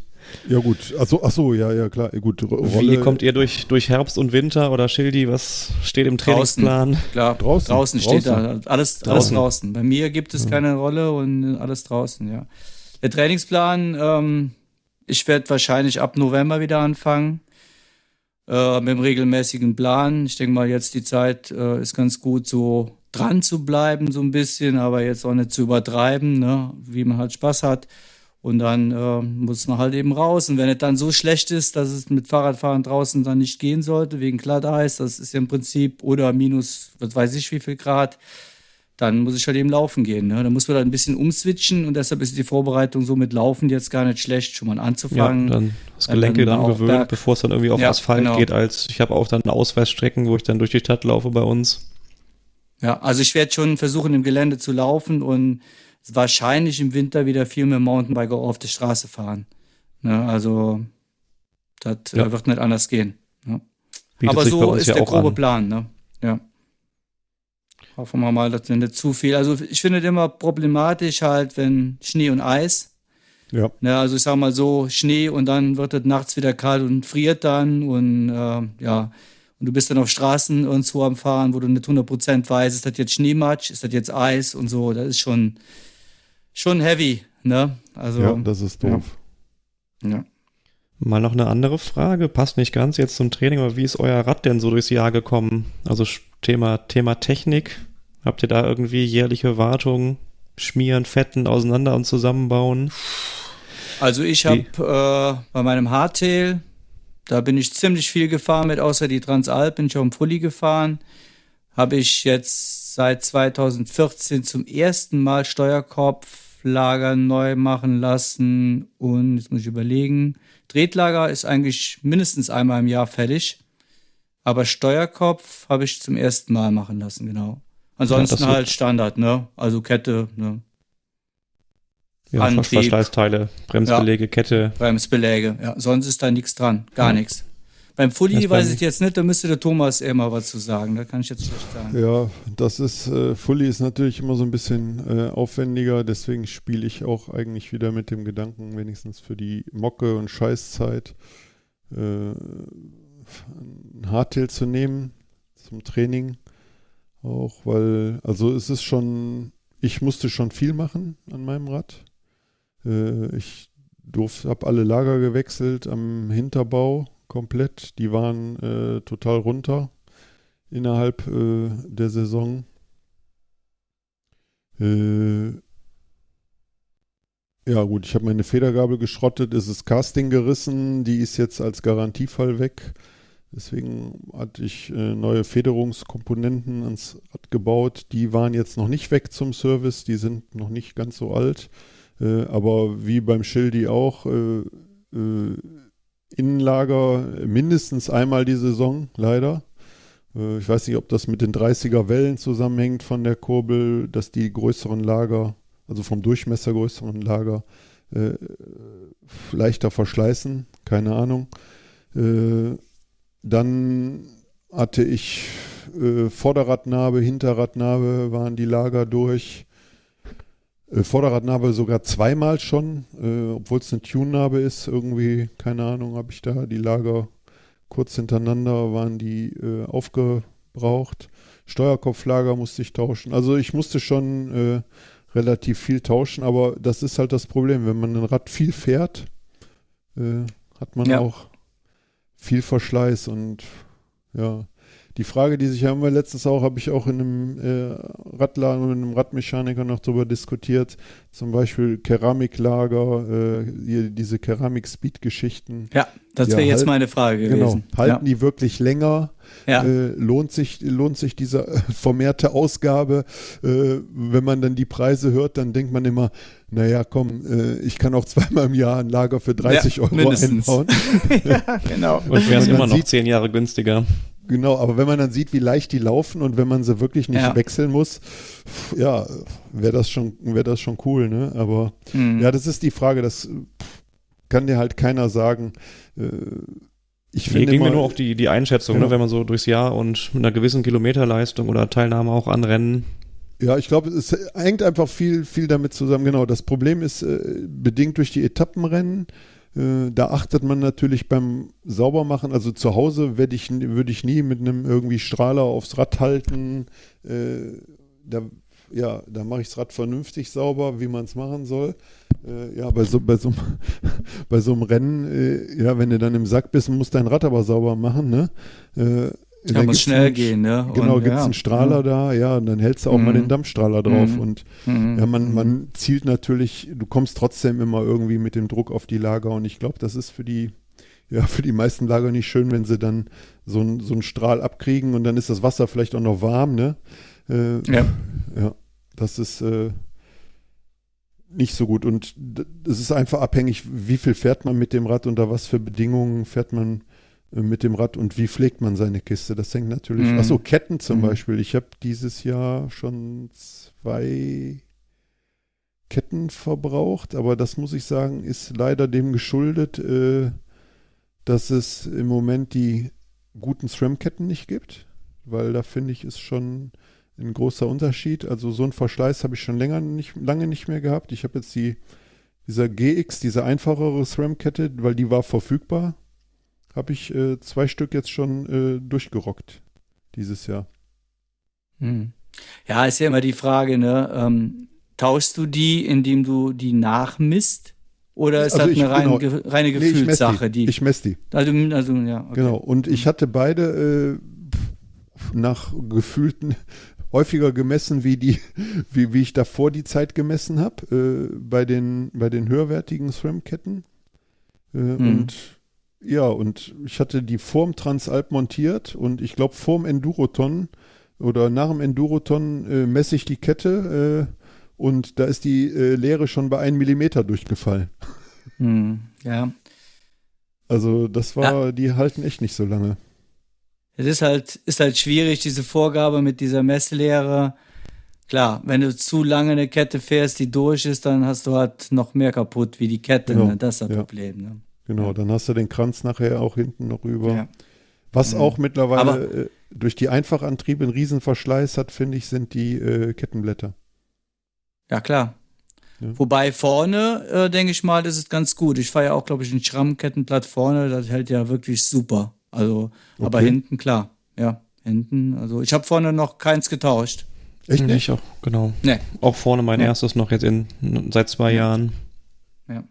Ja. Gut, achso, ach so, ja, ja, klar, gut. Rolle. Wie kommt ihr durch, durch Herbst und Winter oder Schildi, was steht im Trainingsplan? Draußen, klar, draußen, draußen steht draußen. da, alles draußen. alles draußen. Bei mir gibt es ja. keine Rolle und alles draußen, ja. Der Trainingsplan, ähm, ich werde wahrscheinlich ab November wieder anfangen äh, mit dem regelmäßigen Plan. Ich denke mal, jetzt die Zeit äh, ist ganz gut, so dran zu bleiben, so ein bisschen, aber jetzt auch nicht zu übertreiben, ne? wie man halt Spaß hat. Und dann äh, muss man halt eben raus. Und wenn es dann so schlecht ist, dass es mit Fahrradfahren draußen dann nicht gehen sollte, wegen Glatteis, das ist ja im Prinzip, oder minus, was weiß ich, wie viel Grad, dann muss ich halt eben laufen gehen. Ne? Da muss man dann ein bisschen umswitchen und deshalb ist die Vorbereitung so mit Laufen jetzt gar nicht schlecht, schon mal anzufangen. Ja, dann das Gelenke dann, dann gewöhnt, bevor es dann irgendwie auf ja, Asphalt genau. geht, als ich habe auch dann Ausweisstrecken, wo ich dann durch die Stadt laufe bei uns. Ja, also ich werde schon versuchen, im Gelände zu laufen und wahrscheinlich im Winter wieder viel mehr Mountainbiker auf der Straße fahren. Ne, also das äh, ja. wird nicht anders gehen. Ne? Aber so ist ja der grobe an. Plan. Ne? Ja. Hoffen wir mal, dass wir nicht zu viel. Also ich finde es immer problematisch halt, wenn Schnee und Eis. Ja. Ne, also ich sag mal so, Schnee und dann wird es nachts wieder kalt und friert dann und äh, ja. Und du bist dann auf Straßen irgendwo am Fahren, wo du nicht 100% weißt, ist das jetzt Schneematsch, ist das jetzt Eis und so. Das ist schon, schon heavy, ne? Also, ja, das ist doof. Ja. ja. Mal noch eine andere Frage, passt nicht ganz jetzt zum Training, aber wie ist euer Rad denn so durchs Jahr gekommen? Also Thema, Thema Technik. Habt ihr da irgendwie jährliche Wartungen? Schmieren, fetten, auseinander und zusammenbauen? Also ich habe äh, bei meinem Hardtail, da bin ich ziemlich viel gefahren mit, außer die Transalp bin ich auch im Fully gefahren. Habe ich jetzt seit 2014 zum ersten Mal Steuerkopflager neu machen lassen und jetzt muss ich überlegen, Tretlager ist eigentlich mindestens einmal im Jahr fertig. Aber Steuerkopf habe ich zum ersten Mal machen lassen, genau. Ansonsten ja, halt Standard, ne? Also Kette, ne? Ja, Antrieb. Verschleißteile, Bremsbeläge, ja, Kette. Bremsbeläge, ja. Sonst ist da nichts dran, gar ja. nichts. Beim Fully weiß ich jetzt nicht, da müsste der Thomas eher mal was zu sagen. Da kann ich jetzt schlecht sagen. Ja, das ist, äh, Fully ist natürlich immer so ein bisschen äh, aufwendiger, deswegen spiele ich auch eigentlich wieder mit dem Gedanken, wenigstens für die Mocke und Scheißzeit, äh, ein Hardtail zu nehmen zum Training. Auch weil, also es ist schon, ich musste schon viel machen an meinem Rad. Äh, ich durfte, habe alle Lager gewechselt am Hinterbau komplett. Die waren äh, total runter innerhalb äh, der Saison. Äh, ja gut, ich habe meine Federgabel geschrottet, es ist Casting gerissen, die ist jetzt als Garantiefall weg. Deswegen hatte ich äh, neue Federungskomponenten ans Rad gebaut. Die waren jetzt noch nicht weg zum Service, die sind noch nicht ganz so alt. Äh, aber wie beim Schildi auch, äh Innenlager mindestens einmal die Saison, leider. Äh, ich weiß nicht, ob das mit den 30er Wellen zusammenhängt von der Kurbel, dass die größeren Lager, also vom Durchmesser größeren Lager, äh, leichter verschleißen. Keine Ahnung. Dann hatte ich äh, Vorderradnabe, Hinterradnabe, waren die Lager durch. Äh, Vorderradnabe sogar zweimal schon, äh, obwohl es eine Tune-Narbe ist. Irgendwie, keine Ahnung, habe ich da die Lager kurz hintereinander, waren die äh, aufgebraucht. Steuerkopflager musste ich tauschen. Also ich musste schon äh, relativ viel tauschen, aber das ist halt das Problem. Wenn man ein Rad viel fährt, äh, hat man ja. auch viel Verschleiß und ja. Die Frage, die sich haben wir letztens auch, habe ich auch in einem äh, Radladen mit einem Radmechaniker noch darüber diskutiert. Zum Beispiel Keramiklager, äh, hier, diese Keramik-Speed-Geschichten. Ja, das wäre ja, jetzt halt, meine Frage genau, gewesen. Genau, halten ja. die wirklich länger? Ja. Äh, lohnt, sich, lohnt sich diese äh, vermehrte Ausgabe? Äh, wenn man dann die Preise hört, dann denkt man immer, naja, komm, äh, ich kann auch zweimal im Jahr ein Lager für 30 ja, Euro mindestens. einbauen. ja, genau. Und wäre es immer noch sieht, zehn Jahre günstiger. Genau, aber wenn man dann sieht, wie leicht die laufen und wenn man sie wirklich nicht ja. wechseln muss, ja, wäre das schon, wäre das schon cool, ne? Aber mhm. ja, das ist die Frage, das kann dir halt keiner sagen. Äh, ich finde ging mir nur auch die, die Einschätzung, ja. ne, wenn man so durchs Jahr und mit einer gewissen Kilometerleistung oder Teilnahme auch an Rennen ja, ich glaube, es hängt einfach viel, viel damit zusammen. Genau, das Problem ist äh, bedingt durch die Etappenrennen. Äh, da achtet man natürlich beim Saubermachen. Also zu Hause würde ich, würd ich nie mit einem irgendwie Strahler aufs Rad halten. Äh, da, ja, da mache ich das Rad vernünftig sauber, wie man es machen soll. Äh, ja, bei so, bei, so, bei so einem Rennen, äh, ja, wenn du dann im Sack bist, musst dein Rad aber sauber machen, ne? Äh, ja, muss schnell einen, gehen, ne? Genau, gibt es ja. einen Strahler mhm. da, ja, und dann hältst du auch mhm. mal den Dampfstrahler drauf. Mhm. Und mhm. ja, man, man mhm. zielt natürlich, du kommst trotzdem immer irgendwie mit dem Druck auf die Lager und ich glaube, das ist für die, ja, für die meisten Lager nicht schön, wenn sie dann so, ein, so einen Strahl abkriegen und dann ist das Wasser vielleicht auch noch warm, ne? Äh, ja. Ja, das ist äh, nicht so gut. Und es ist einfach abhängig, wie viel fährt man mit dem Rad, unter was für Bedingungen fährt man mit dem Rad und wie pflegt man seine Kiste. Das hängt natürlich. Mhm. Achso, Ketten zum mhm. Beispiel. Ich habe dieses Jahr schon zwei Ketten verbraucht, aber das muss ich sagen, ist leider dem geschuldet, äh, dass es im Moment die guten SRAM-Ketten nicht gibt, weil da finde ich ist schon ein großer Unterschied. Also so ein Verschleiß habe ich schon länger nicht, lange nicht mehr gehabt. Ich habe jetzt die dieser GX, diese einfachere SRAM-Kette, weil die war verfügbar habe ich äh, zwei Stück jetzt schon äh, durchgerockt dieses Jahr. Hm. Ja, ist ja immer die Frage, ne? Ähm, tauschst du die, indem du die nachmisst? Oder ist also das eine rein, genau, reine Gefühlssache? Nee, ich messe die. Also, also, ja, okay. Genau, und ich hm. hatte beide äh, nach gefühlten häufiger gemessen, wie die, wie, wie ich davor die Zeit gemessen habe, äh, bei den, bei den höherwertigen SRAM-Ketten. Äh, mhm. Und ja, und ich hatte die vorm Transalp montiert und ich glaube vorm Enduroton oder nach dem Enduroton äh, messe ich die Kette äh, und da ist die äh, Leere schon bei einem Millimeter durchgefallen. Hm, ja. Also das war, ja. die halten echt nicht so lange. Es ist halt, ist halt schwierig, diese Vorgabe mit dieser Messlehre. Klar, wenn du zu lange eine Kette fährst, die durch ist, dann hast du halt noch mehr kaputt wie die Kette. Genau. Ne? Das ist das ja. Problem. Ne? Genau, dann hast du den Kranz nachher auch hinten noch rüber. Ja. Was mhm. auch mittlerweile Aber, äh, durch die Einfachantriebe einen Riesenverschleiß hat, finde ich, sind die äh, Kettenblätter. Ja, klar. Ja. Wobei vorne, äh, denke ich mal, das ist ganz gut. Ich fahre ja auch, glaube ich, ein Schrammkettenblatt vorne, das hält ja wirklich super. Also, okay. aber hinten, klar. Ja, hinten. Also, ich habe vorne noch keins getauscht. Echt nicht? Ich auch, genau. Nee. Auch vorne mein ja. erstes noch jetzt in seit zwei Jahren. Ja.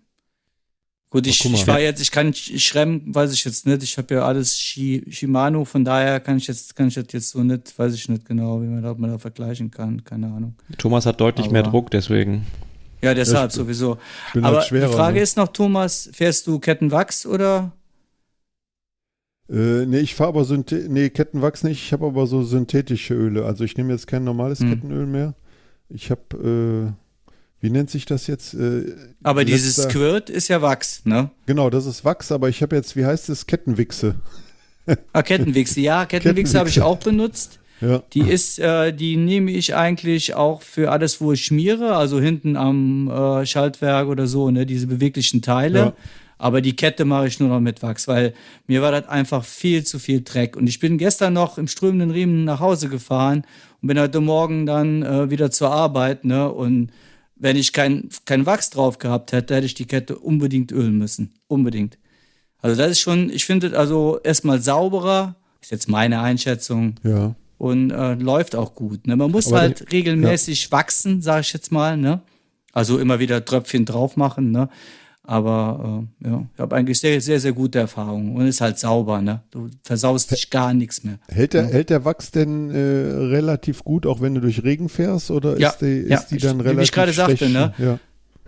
Gut, ich, ich war jetzt, ich kann Schremm, weiß ich jetzt nicht. Ich habe ja alles Shimano, von daher kann ich jetzt, kann ich das jetzt so nicht, weiß ich nicht genau, wie man da, man da vergleichen kann, keine Ahnung. Thomas hat deutlich Aber, mehr Druck, deswegen. Ja, deshalb ich, sowieso. Aber halt schwerer, die Frage ne? ist noch, Thomas, fährst du Kettenwachs oder? Äh, nee, ich fahre aber nee, Kettenwachs nicht, ich habe aber so synthetische Öle. Also ich nehme jetzt kein normales hm. Kettenöl mehr. Ich habe äh, wie nennt sich das jetzt? Äh, aber dieses Squirt ist ja Wachs, ne? Genau, das ist Wachs, aber ich habe jetzt, wie heißt es, Kettenwichse. ah, Kettenwichse, ja, Kettenwichse habe ich auch benutzt. Ja. Die ist, äh, die nehme ich eigentlich auch für alles, wo ich schmiere, also hinten am äh, Schaltwerk oder so, ne, diese beweglichen Teile. Ja. Aber die Kette mache ich nur noch mit Wachs, weil mir war das einfach viel zu viel Dreck. Und ich bin gestern noch im strömenden Riemen nach Hause gefahren und bin heute Morgen dann äh, wieder zur Arbeit, ne, und wenn ich kein, kein Wachs drauf gehabt hätte, hätte ich die Kette unbedingt ölen müssen. Unbedingt. Also das ist schon, ich finde also erstmal sauberer, ist jetzt meine Einschätzung. Ja. Und äh, läuft auch gut. Ne? Man muss Aber halt die, regelmäßig ja. wachsen, sage ich jetzt mal. Ne? Also immer wieder Tröpfchen drauf machen. Ne? Aber äh, ja, ich habe eigentlich sehr, sehr, sehr gute Erfahrungen und ist halt sauber, ne? Du versaust dich gar nichts mehr. Hält der, ja. hält der Wachs denn äh, relativ gut, auch wenn du durch Regen fährst, oder ja, ist die, ja, ist die dann ich, relativ Wie ich gerade sagte, ne? Ja.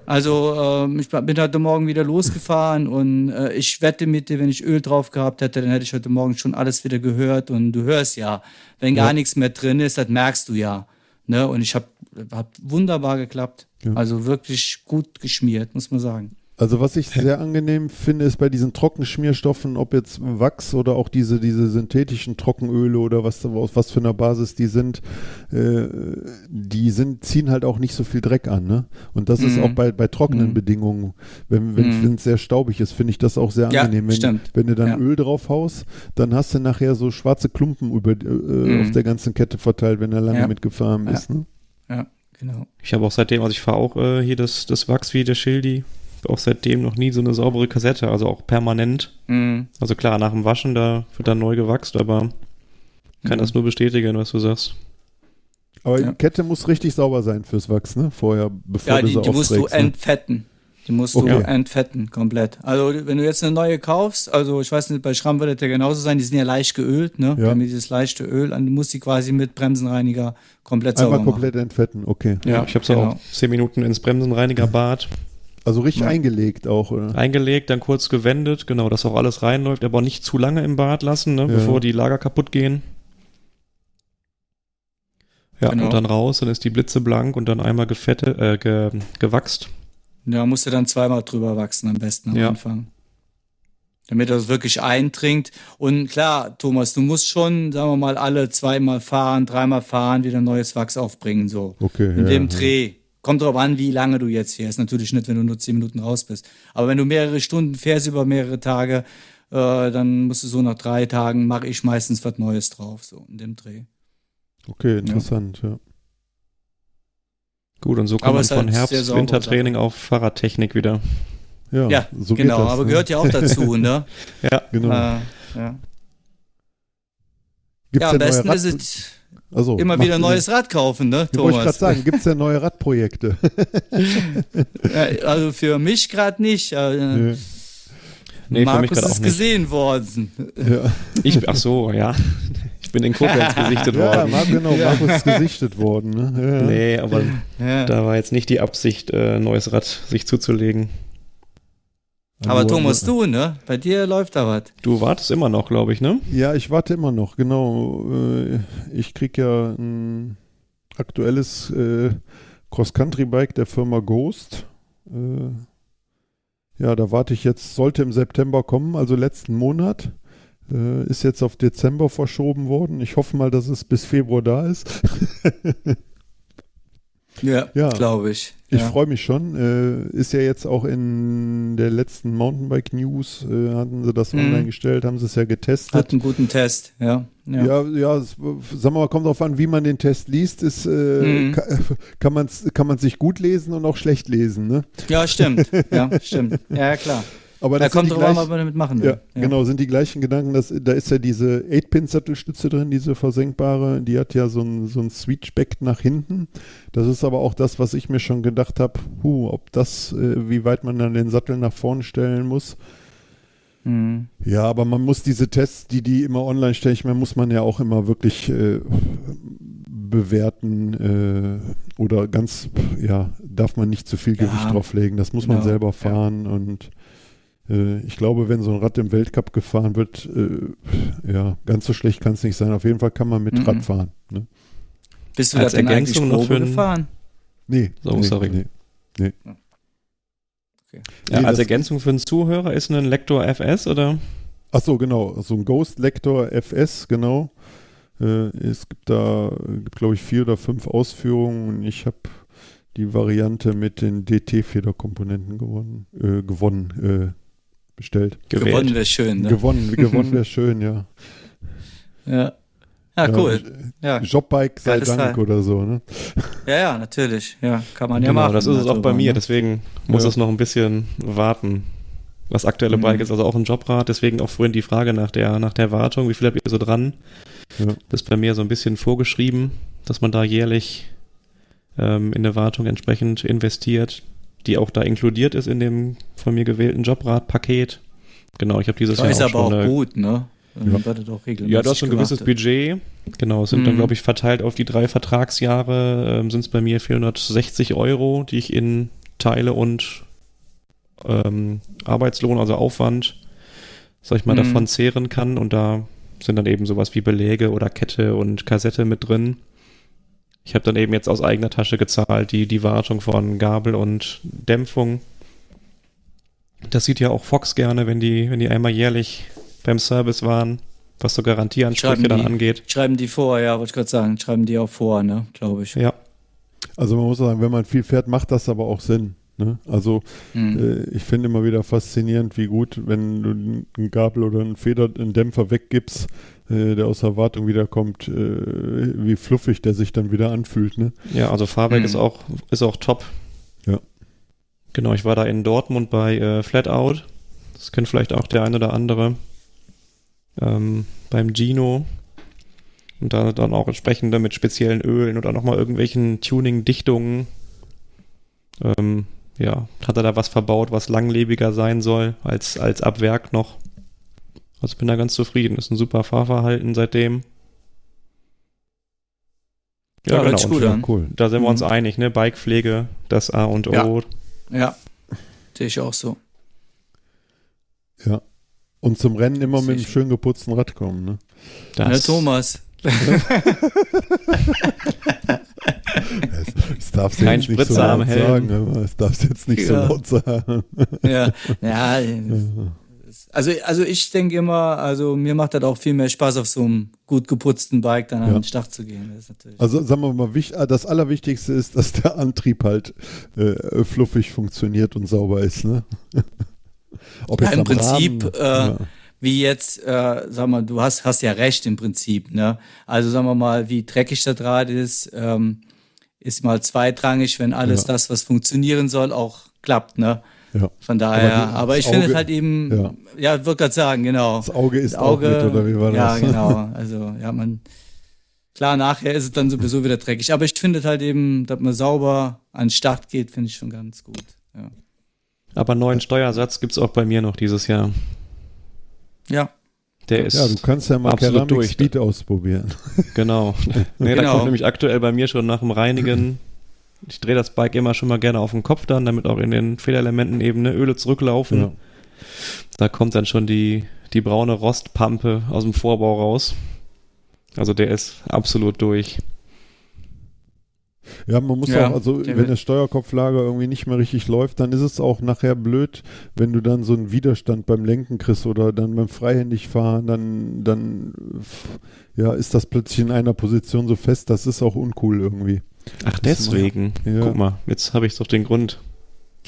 Also äh, ich bin heute Morgen wieder losgefahren und äh, ich wette mit dir, wenn ich Öl drauf gehabt hätte, dann hätte ich heute Morgen schon alles wieder gehört und du hörst ja, wenn gar nichts mehr drin ist, das merkst du ja. Ne? Und ich habe hab wunderbar geklappt. Also wirklich gut geschmiert, muss man sagen. Also was ich sehr angenehm finde, ist bei diesen Trockenschmierstoffen, ob jetzt Wachs oder auch diese, diese synthetischen Trockenöle oder was, aus was für einer Basis die sind, äh, die sind, ziehen halt auch nicht so viel Dreck an. Ne? Und das mhm. ist auch bei, bei trockenen mhm. Bedingungen, wenn wenn mhm. es sehr staubig ist, finde ich das auch sehr angenehm. Ja, wenn, wenn du dann ja. Öl drauf haust, dann hast du nachher so schwarze Klumpen über, äh, mhm. auf der ganzen Kette verteilt, wenn er lange ja. mitgefahren ist. Ne? Ja, genau. Ich habe auch seitdem, also ich fahre auch äh, hier das, das Wachs wie der Schildi auch seitdem noch nie so eine saubere Kassette, also auch permanent. Mhm. Also klar, nach dem Waschen, da wird dann neu gewachst, aber kann mhm. das nur bestätigen, was du sagst. Aber ja. die Kette muss richtig sauber sein fürs Wachs, ne? Vorher, bevor ja, die, du sie die musst du ne? entfetten. Die musst okay. du entfetten, komplett. Also, wenn du jetzt eine neue kaufst, also ich weiß nicht, bei Schramm wird das ja genauso sein, die sind ja leicht geölt, ne? Ja. Damit dieses leichte Öl, dann musst du quasi mit Bremsenreiniger komplett sauber Einmal komplett entfetten, okay. Ja, ich habe so genau. auch zehn Minuten ins Bremsenreinigerbad. Also richtig ja. eingelegt auch, oder? Eingelegt, dann kurz gewendet, genau, dass auch alles reinläuft, aber nicht zu lange im Bad lassen, ne, ja. bevor die Lager kaputt gehen. Ja, genau. und dann raus, dann ist die Blitze blank und dann einmal gefette, äh, ge, gewachst. Ja, musst du dann zweimal drüber wachsen am besten am ja. Anfang. Damit das wirklich eindringt. Und klar, Thomas, du musst schon, sagen wir mal, alle zweimal fahren, dreimal fahren, wieder neues Wachs aufbringen, so. Okay. In ja, dem Dreh. Kommt drauf an, wie lange du jetzt fährst. Natürlich nicht, wenn du nur zehn Minuten raus bist. Aber wenn du mehrere Stunden fährst über mehrere Tage, äh, dann musst du so nach drei Tagen, mache ich meistens was Neues drauf, so in dem Dreh. Okay, interessant, ja. ja. Gut, und so kommt man von halt Herbst-Wintertraining auf Fahrradtechnik wieder. Ja, ja so genau, das, aber ne? gehört ja auch dazu, ne? ja, genau. Äh, ja. ja, am besten ist es also, Immer wieder ein neues Rad kaufen, ne, Thomas? Wollte ich gerade sagen, gibt es denn neue Radprojekte? ja, also für mich gerade nicht. Äh, nee. Nee, Markus ist gesehen worden. Ja. Ich, ach so, ja. bin in Koblenz gesichtet Ja, worden. Mar genau, Markus ist gesichtet worden. Ne? Ja, ja. Nee, aber Ja. da war jetzt nicht die Absicht, äh, neues Rad sich zuzulegen. Aber Also, Thomas, du, ne? Bei dir läuft da was. Du wartest immer noch, glaube ich, ne? Ja, ich warte immer noch, genau. Äh, Ich krieg ja ein aktuelles äh, Cross-Country-Bike der Firma Ghost. Äh, Ja, da warte ich jetzt, sollte im September kommen, also letzten Monat. Ist jetzt auf Dezember verschoben worden. Ich hoffe mal, dass es bis Februar da ist. Ja, Ja. glaube ich. Ich ja. freue mich schon. Äh, ist ja jetzt auch in der letzten Mountainbike News, äh, hatten sie das Mhm. online gestellt, haben sie es ja getestet. Hat einen guten Test, ja. Ja. Ja, ja, es, sagen wir mal, kommt drauf an, wie man den Test liest. Ist, äh, Mhm. ka- kann man es kann man's sich gut lesen und auch schlecht lesen. Ne? Ja, stimmt. Ja, stimmt. Ja, klar. Aber Da das sind kommt drauf an, was man damit machen will. ja, genau, sind die gleichen Gedanken. Dass, da ist ja diese 8-Pin-Sattelstütze drin, diese versenkbare. Die hat ja so ein, so ein Switchback nach hinten. Das ist aber auch das, was ich mir schon gedacht habe, huh, ob das, äh, wie weit man dann den Sattel nach vorne stellen muss. Mhm. Ja, aber man muss diese Tests, die die immer online stellen, ich meine, muss man ja auch immer wirklich äh, bewerten äh, oder ganz, ja, darf man nicht zu viel Ja, Gewicht drauflegen. Das muss man genau, selber ja. fahren und äh, ich glaube, wenn so ein Rad im Weltcup gefahren wird, äh, ja, ganz so schlecht kann es nicht sein. Auf jeden Fall kann man mit Mhm. Rad fahren. Ne? Bist du Als da denn eigentlich Ergänzung noch Probe für ein- gefahren? Nee, So, nee, sorry. nee. Ja, Nee, als Ergänzung für einen Zuhörer ist ein Lektor FS oder? Ach so, genau. So ein Ghost Lector FS, genau. Äh, es gibt da, gibt glaube ich vier oder fünf Ausführungen und ich habe die Variante mit den DT-Federkomponenten gewonnen, äh, gewonnen, äh, bestellt. Gewählt. Gewonnen wäre schön, ne? Gewonnen, gewonnen wäre schön, ja. ja. Ja, cool. Ja, Jobbike sei Geiles Dank Teil. oder so, ne? ja, ja, natürlich. Ja, kann man ja genau, machen. das ist es auch bei darüber, mir, ne? deswegen muss Ja. es noch ein bisschen warten. Das aktuelle Mhm. Bike ist also auch ein Jobrad, deswegen auch vorhin die Frage nach der, nach der Wartung, wie viel habt ihr so dran? Ja. Das ist bei mir so ein bisschen vorgeschrieben, dass man da jährlich ähm, in eine Wartung entsprechend investiert, die auch da inkludiert ist in dem von mir gewählten Jobradpaket. Genau, ich habe dieses Das Jahr ist auch aber auch schon eine, gut, ne? Dann Ja. wird das auch regelmäßig Ja, du hast so ein gewisses. Budget. Genau, es sind dann, Mhm. glaube ich, verteilt auf die drei Vertragsjahre, ähm, sind es bei mir 460 Euro, die ich in Teile und ähm, Arbeitslohn, also Aufwand, sag ich mal, Mhm. davon zehren kann. Und da sind dann eben sowas wie Beläge oder Kette und Kassette mit drin. Ich habe dann eben jetzt aus eigener Tasche gezahlt, die, die Wartung von Gabel und Dämpfung. Das sieht ja auch Fox gerne, wenn die, wenn die einmal jährlich beim Service waren, was so Garantieansprüche Schreiben dann die. angeht. Schreiben die vor, ja, wollte ich gerade sagen. Schreiben die auch vor, ne? Glaube ich. Ja, Also man muss sagen, wenn man viel fährt, macht das aber auch Sinn. Ne? Also Mhm. Äh, ich finde immer wieder faszinierend, wie gut, wenn du einen Gabel oder einen Feder, einen Dämpfer weggibst, äh, der aus der Wartung wiederkommt, äh, wie fluffig der sich dann wieder anfühlt. Ne? ja, also Fahrwerk Mhm. ist auch, ist auch top. Ja. Genau, ich war da in Dortmund bei äh, Flatout. Das kennt vielleicht auch der ein oder andere. Ähm, beim Gino. Und da dann auch entsprechende mit speziellen Ölen oder nochmal irgendwelchen Tuning-Dichtungen. Ähm, ja, hat er da was verbaut, was langlebiger sein soll als, als ab Werk noch. Also bin da ganz zufrieden. Ist ein super Fahrverhalten seitdem. Ja, sich und gut Ja, an. cool. da sind wir uns Mhm. einig, ne? Bikepflege, das A und O. Ja. Ja. Sehe ich auch so. Ja. Und zum Rennen immer mit einem schön geputzten Rad kommen. Ne? Ja, Das, Thomas. Das darfst du Kein jetzt nicht so Spritzer am laut Helm. sagen. Darfst du jetzt nicht Ja. so laut sagen. ja, ja. Also, also ich denke immer, also mir macht das auch viel mehr Spaß, auf so einem gut geputzten Bike dann an Ja. den Start zu gehen. Das ist Also sagen wir mal, das Allerwichtigste ist, dass der Antrieb halt äh, fluffig funktioniert und sauber ist. Ne? Ob Ja, im Prinzip, Rahmen- äh, ja. wie jetzt, äh, sag mal, du hast, hast ja recht im Prinzip, ne? Also sagen wir mal, wie dreckig der Draht ist, ähm, ist mal zweitrangig, wenn alles Ja. das, was funktionieren soll, auch klappt, ne? Ja. Von daher, Aber die- aber, ich finde es halt eben, ja. ja, würde gerade sagen, genau. Das Auge ist Das Auge, auch mit, oder wie war ja, das? genau. Also, ja, man, klar, nachher ist es dann sowieso wieder dreckig. Aber ich finde halt eben, dass man sauber an den Start geht, finde ich schon ganz gut. Ja. aber neuen Steuersatz gibt's auch bei mir noch dieses Jahr. ja. Der ist ja, du kannst ja mal Keramik durch. Speed ausprobieren. Genau. Nee, Da Genau. kommt nämlich aktuell bei mir schon nach dem Reinigen. Ich drehe das Bike immer schon mal gerne auf den Kopf dann, damit auch in den Fehlelementen eben ne, Öle zurücklaufen. Ja. Da kommt dann schon die, die braune Rostpampe aus dem Vorbau raus. Also der ist absolut durch. Ja, man muss Ja, auch, also der wenn der Steuerkopflager irgendwie nicht mehr richtig läuft, dann ist es auch nachher blöd, wenn du dann so einen Widerstand beim Lenken kriegst oder dann beim freihändig fahren, dann, dann ja, ist das plötzlich in einer Position so fest, das ist auch uncool irgendwie. Ach, deswegen. Ja. Guck mal, jetzt habe ich doch den Grund.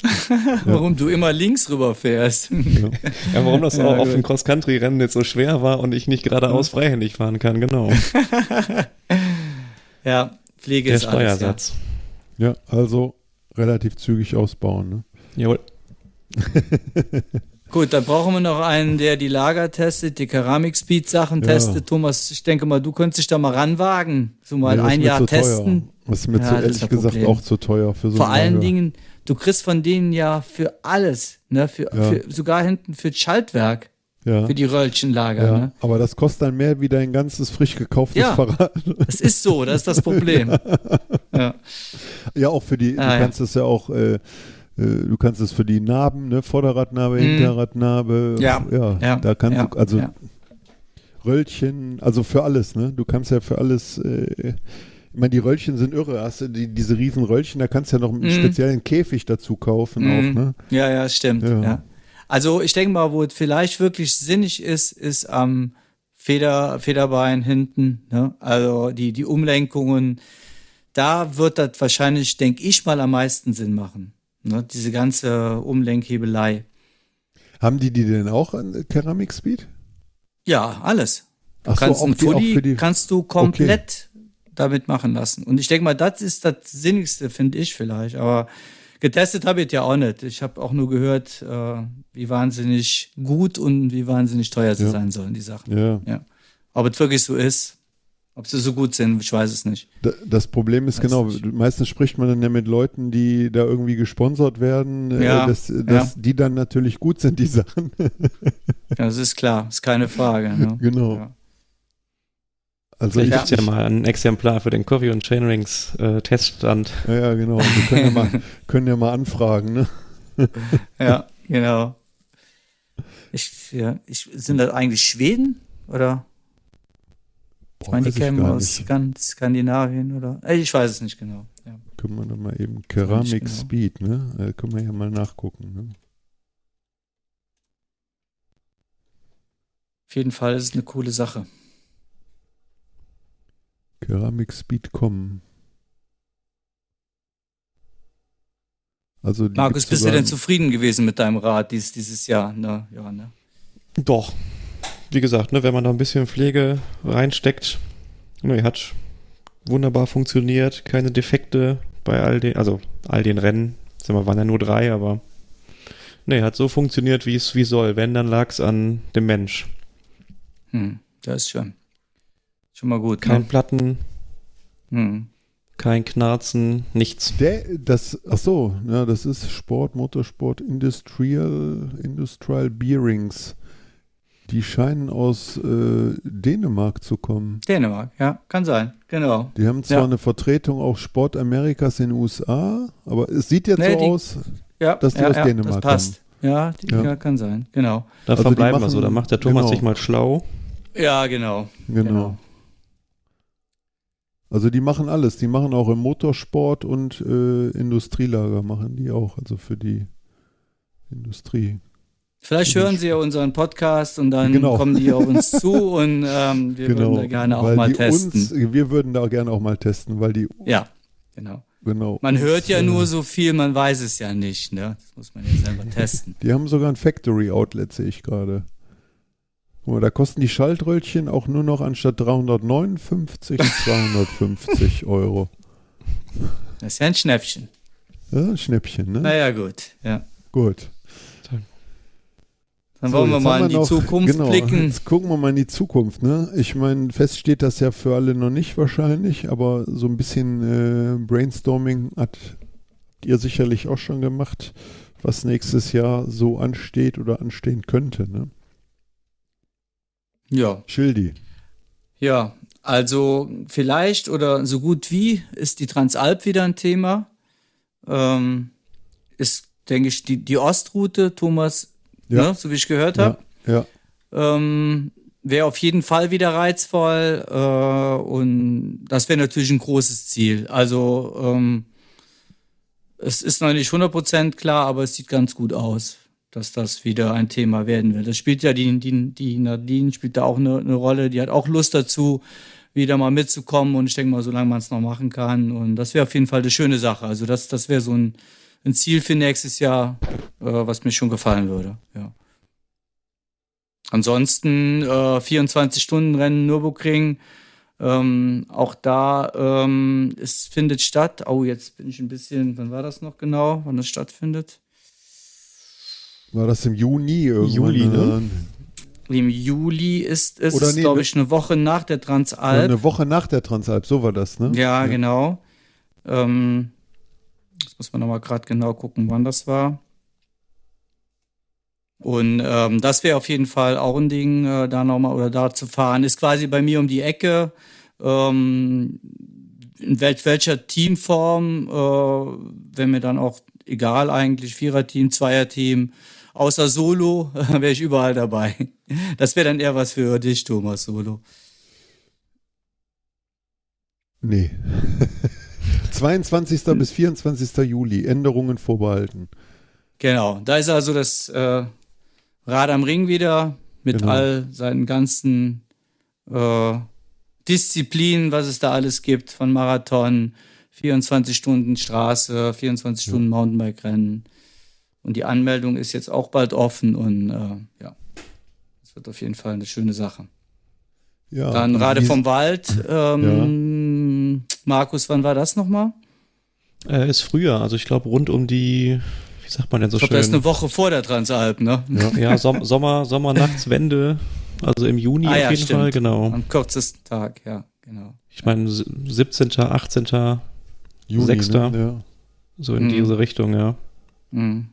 Warum du immer links rüber fährst. Ja. Ja, warum das Ja, auch auf gut. dem Cross-Country-Rennen jetzt so schwer war und ich nicht geradeaus freihändig fahren kann, genau. ja, Pflege Der ist alles. Ja. Steuersatz. ja, also relativ zügig ausbauen. Ne? Jawohl. Gut, dann brauchen wir noch einen, der die Lager testet, die Keramik-Speed-Sachen Ja. testet. Thomas, ich denke mal, du könntest dich da mal ranwagen. So mal Nee, das ein Jahr teuer. testen. Das ist mir Ja, zu, das ehrlich das gesagt Problem. auch zu teuer für so Vor allen Lager. Dingen, du kriegst von denen ja für alles, ne? Für, Ja. für sogar hinten für das Schaltwerk, ja. für die Röllchenlager. ja, Ne? aber das kostet dann mehr wie dein ganzes frisch gekauftes Ja. Fahrrad. Das ist so, das ist das Problem. ja. Ja, auch für die, du Ah, ja. kannst es ja auch, äh, du kannst es für die Narben, ne, Vorderradnarbe, Mhm. Hinterradnarbe, Ja, ja, ja, da kannst ja, du, also ja. Röllchen, also für alles, ne, du kannst ja für alles, äh, ich meine, die Röllchen sind irre, hast du die, diese riesen Röllchen, da kannst du ja noch einen Mhm. speziellen Käfig dazu kaufen Mhm. auch, ne. Ja, ja, stimmt. Ja. Ja. Also ich denke mal, wo es vielleicht wirklich sinnig ist, ist am Feder, Federbein hinten. Ne? Also die, die Umlenkungen, da wird das wahrscheinlich, denke ich mal, am meisten Sinn machen. Ne? Diese ganze Umlenkhebelei. Haben die die denn auch an Keramik Speed? Ja, alles. Du Ach so, kannst auch ein die- auch Fully die- kannst du komplett damit machen lassen. Und ich denke mal, das ist das Sinnigste, finde ich vielleicht. Aber getestet habe ich ja auch nicht. Ich habe auch nur gehört, äh, wie wahnsinnig gut und wie wahnsinnig teuer sie Ja. sein sollen, die Sachen. Ja. Ja. Ob es wirklich so ist, ob sie so gut sind, ich weiß es nicht. Da- Das Problem ist Weiß genau, nicht. meistens spricht man dann ja mit Leuten, die da irgendwie gesponsert werden, äh, Ja, dass, dass die dann natürlich gut sind, die Sachen. Das ist klar, ist keine Frage. Ne? genau. Ja. Also Vielleicht ich, gibt's ja mal ein Exemplar für den Coffee und Chainrings äh, Teststand. ja, ja, genau. Wir können ja mal, können ja mal anfragen, ne? ja, genau. Ich, ja, ich, sind das eigentlich Schweden oder? Ich Boah, meine, die ich kämen aus nicht. Skan Skandinavien oder? Ich weiß es nicht genau. Ja. Können wir dann mal eben Keramik genau. Speed, ne? Äh, können wir ja mal nachgucken, ne? Auf jeden Fall ist es eine coole Sache. Keramik Speed kommen. Also Markus, bist du denn zufrieden gewesen mit deinem Rad dies, dieses Jahr? Ne? Ja, ne? Doch. Wie gesagt, ne, wenn man da ein bisschen Pflege reinsteckt, ne, hat wunderbar funktioniert, keine Defekte bei all den, also all den Rennen. Sag mal, waren ja nur drei, aber ne, hat so funktioniert, wie es wie soll. Wenn, dann lag es an dem Mensch. Hm, das ist schon. Schon mal gut. Kein Ne? Platten, Hm. kein Knarzen, nichts. Der, das, ach so, ja, das ist Sport, Motorsport, Industrial, Industrial Bearings. Die scheinen aus äh, Dänemark zu kommen. Dänemark, ja, kann sein. Genau. Die haben zwar Ja. eine Vertretung auch Sport Amerikas in den USA, aber es sieht jetzt Nee, so die- aus. Ja, Dass die ja, aus ja, Dänemark das passt. Ja, die, Ja. ja. kann sein. Genau. Da Also verbleiben wir so. Da macht der Thomas genau. sich mal schlau. Ja, genau. Genau. Genau. Also die machen alles. Die machen auch im Motorsport und äh, Industrielager machen die auch. Also für die Industrie. Vielleicht hören Sie ja unseren Podcast und dann Genau. kommen die auf uns zu und ähm, wir würden da gerne auch mal testen. Uns, wir würden da gerne auch mal testen, weil die ja, genau. genau. Man hört ja äh, nur so viel, man weiß es ja nicht. Ne? Das muss man ja selber testen. Die haben sogar ein Factory Outlet, sehe ich gerade. Da kosten die Schaltröllchen auch nur noch anstatt 359 250 Euro. Das ist ja ein Schnäppchen. Ja, ein Schnäppchen, ne? Naja, gut. Ja. Gut. Dann So, wollen wir jetzt mal in die noch- Zukunft genau, blicken. Jetzt gucken wir mal in die Zukunft. Ne? Ich meine, fest steht das ja für alle noch nicht wahrscheinlich, aber so ein bisschen äh, Brainstorming hat ihr sicherlich auch schon gemacht, was nächstes Jahr so ansteht oder anstehen könnte. Ne? Ja. Schildi. Ja, also vielleicht oder so gut wie ist die Transalp wieder ein Thema. Ähm, ist, denke ich, die, die Ostroute, Thomas, ja. ne, so wie ich gehört habe. Ja. ja. Ähm, wäre auf jeden Fall wieder reizvoll äh, und das wäre natürlich ein großes Ziel. Also ähm, es ist noch nicht 100% klar, aber es sieht ganz gut aus, dass das wieder ein Thema werden wird. Das spielt ja die, die, die Nadine spielt da auch eine, eine Rolle, die hat auch Lust dazu, wieder mal mitzukommen und ich denke mal, solange man es noch machen kann und das wäre auf jeden Fall eine schöne Sache. Also das, das wäre so ein, ein Ziel für nächstes Jahr, äh, was mir schon gefallen würde, ja. Ansonsten äh, 24-Stunden-Rennen Nürburgring. Ähm, auch da ähm, es findet statt. Oh, jetzt bin ich ein bisschen. Wann war das noch genau? Wann das stattfindet? War das im Juni irgendwann? Juli, ne? Im Juli ist es, nee, glaube ich, eine Woche nach der Transalp. Eine Woche nach der Transalp, so war das, ne? Ja, ja. genau. Ähm, jetzt muss man nochmal gerade genau gucken, wann das war. Und ähm, das wäre auf jeden Fall auch ein Ding, äh, da nochmal oder da zu fahren. Ist quasi bei mir um die Ecke. Ähm, in wel welcher Teamform, äh, wäre mir dann auch egal eigentlich, Viererteam, Zweierteam, außer Solo, wäre ich überall dabei. Das wäre dann eher was für dich, Thomas, Solo. Nee. 22. bis 24. Juli, Änderungen vorbehalten. Genau, da ist also das äh, Rad am Ring wieder mit genau. all seinen ganzen äh, Disziplinen, was es da alles gibt, von Marathon, 24 Stunden Straße, 24 ja. Stunden Mountainbike-Rennen. Und die Anmeldung ist jetzt auch bald offen und äh, ja, es wird auf jeden Fall eine schöne Sache. Ja, Dann Rade vom Wald. Ähm, ja. Markus, wann war das nochmal? Äh, ist früher, also ich glaube rund um die wie sagt man denn so ich glaub, schön? Das ist eine Woche vor der Transalp, ne? Ja, ja Som Sommer, Sommernachtswende, also im Juni ah, ja, auf jeden stimmt. Fall, genau. Am kürzesten Tag, ja, genau. Ich meine 17., 18., Juni, 6. Ne? Ja. So in mhm. diese Richtung, ja. Mhm.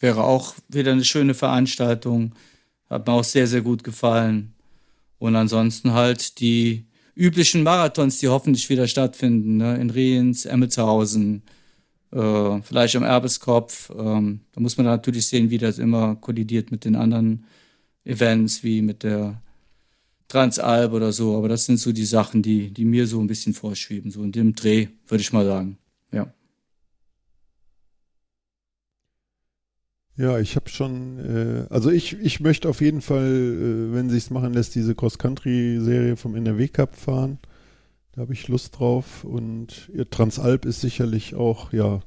Wäre auch wieder eine schöne Veranstaltung. Hat mir auch sehr, sehr gut gefallen. Und ansonsten halt die üblichen Marathons, die hoffentlich wieder stattfinden, ne? in Rehens, Emmelshausen, äh, vielleicht am Erbeskopf. Ähm, da muss man natürlich sehen, wie das immer kollidiert mit den anderen Events, wie mit der Transalp oder so. Aber das sind so die Sachen, die, die mir so ein bisschen vorschweben, so in dem Dreh, würde ich mal sagen. Ja. Ja, ich habe schon, äh, also ich, ich möchte auf jeden Fall, äh, wenn sich's machen lässt, diese Cross-Country-Serie vom NRW Cup fahren. Da habe ich Lust drauf. Und ja, Transalp ist sicherlich auch, ja,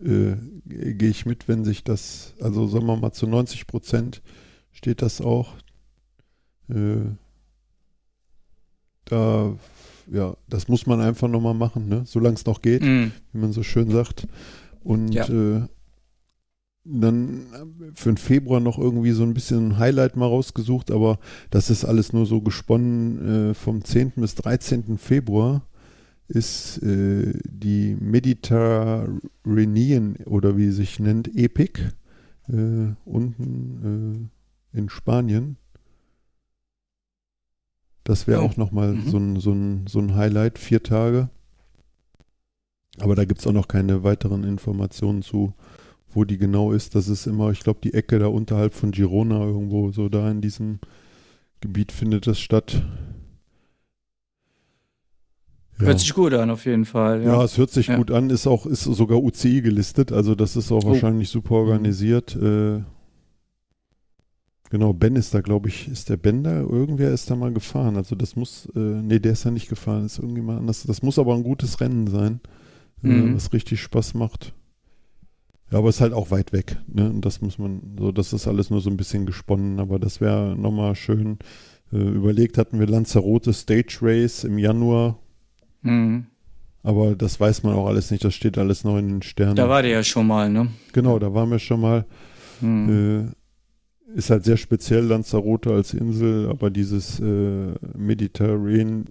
äh, gehe ich mit, wenn sich das, also sagen wir mal zu 90 Prozent steht das auch. Äh, da, ja, das muss man einfach nochmal machen, ne? solange es noch geht, mm. wie man so schön sagt. Und ja. äh, dann für den Februar noch irgendwie so ein bisschen ein Highlight mal rausgesucht, aber das ist alles nur so gesponnen. Äh, vom 10. bis 13. Februar ist äh, die Mediterranean oder wie sich nennt, Epic äh, unten äh, in Spanien. Das wäre oh. auch nochmal mhm. so, ein, so, ein, so ein Highlight, vier Tage. Aber da gibt es auch noch keine weiteren Informationen zu wo die genau ist. Das ist immer, ich glaube, die Ecke da unterhalb von Girona irgendwo, so da in diesem Gebiet findet das statt. Ja. Hört sich gut an, auf jeden Fall. Ja, ja es hört sich ja. gut an, ist auch, ist sogar UCI gelistet, also das ist auch oh. wahrscheinlich super organisiert. Äh, genau, Ben ist da, glaube ich, ist der Ben da? Irgendwer ist da mal gefahren. Also das muss, äh, nee, der ist ja nicht gefahren, ist irgendjemand anders. Das muss aber ein gutes Rennen sein, äh, mhm. was richtig Spaß macht. Ja, aber es ist halt auch weit weg. Ne? Und das muss man, so, das ist alles nur so ein bisschen gesponnen, aber das wäre nochmal schön. Äh, überlegt hatten wir Lanzarote Stage Race im Januar. Mhm. Aber das weiß man auch alles nicht, das steht alles noch in den Sternen. Da war der ja schon mal, ne? Genau, da waren wir schon mal. Mhm. Äh, ist halt sehr speziell Lanzarote als Insel, aber dieses äh, Mediterranean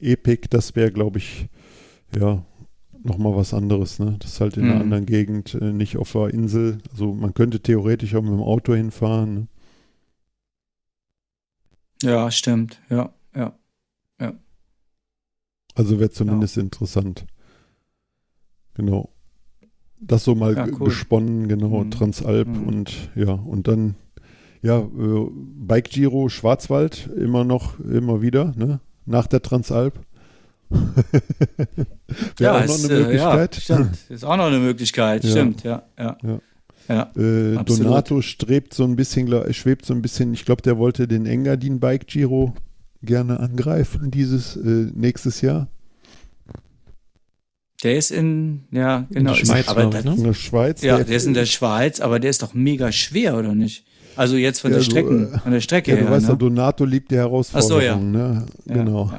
Epic, das wäre, glaube ich, ja, nochmal was anderes. Ne? Das ist halt in mhm. einer anderen Gegend, äh, nicht auf der Insel. Also man könnte theoretisch auch mit dem Auto hinfahren. Ne? Ja, stimmt. Ja, ja, ja. Also wäre zumindest ja. interessant. Genau. Das so mal ja, cool. gesponnen, genau, mhm. Transalp mhm. und ja, und dann ja, äh, Bike Giro Schwarzwald immer noch, immer wieder, ne? Nach der Transalp. ja, auch ist, noch eine äh, Möglichkeit. Ja, stimmt. Ist auch noch eine Möglichkeit, ja. stimmt, ja, ja. ja. Ja, äh, Donato strebt so ein bisschen, schwebt so ein bisschen, ich glaube, der wollte den Engadin Bike Giro gerne angreifen dieses äh, nächstes Jahr. Der ist in, ja, genau. In der Schweiz, aber das, ne? In der Schweiz. Ja, der, der ist in der Schweiz, aber der ist doch mega schwer, oder nicht? Also jetzt von ja, der Strecke, so, äh, von der Strecke ja, her. Du weißt ne? Donato liebt die Herausforderung. Ach so, ja. Ne? Genau.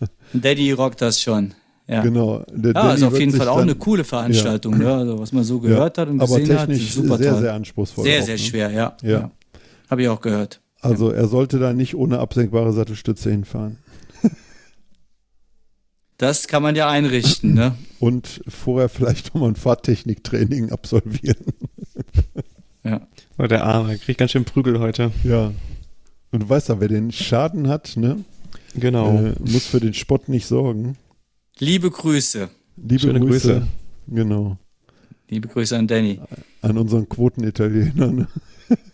Ja, Daddy rockt das schon. Ja. Genau. Der ja, ist auf jeden Fall auch eine coole Veranstaltung, ja. ne? also was man so gehört hat und Aber gesehen technisch hat. Super sehr, toll. sehr anspruchsvoll. Sehr, auch, sehr ne? schwer, ja. ja. Habe ich auch gehört. Also er sollte da nicht ohne absenkbare Sattelstütze hinfahren. Das kann man ja einrichten, ne? Und vorher vielleicht nochmal ein Fahrtechniktraining absolvieren. Ja. Oh, der Arme, kriegt ganz schön Prügel heute. Ja. Und du weißt ja, wer den Schaden hat, ne? Genau. Äh, muss für den Spott nicht sorgen. Liebe Grüße. Liebe Schöne Grüße. Grüße. Genau. Liebe Grüße an Danny. An unseren Quotenitaliener. Ne?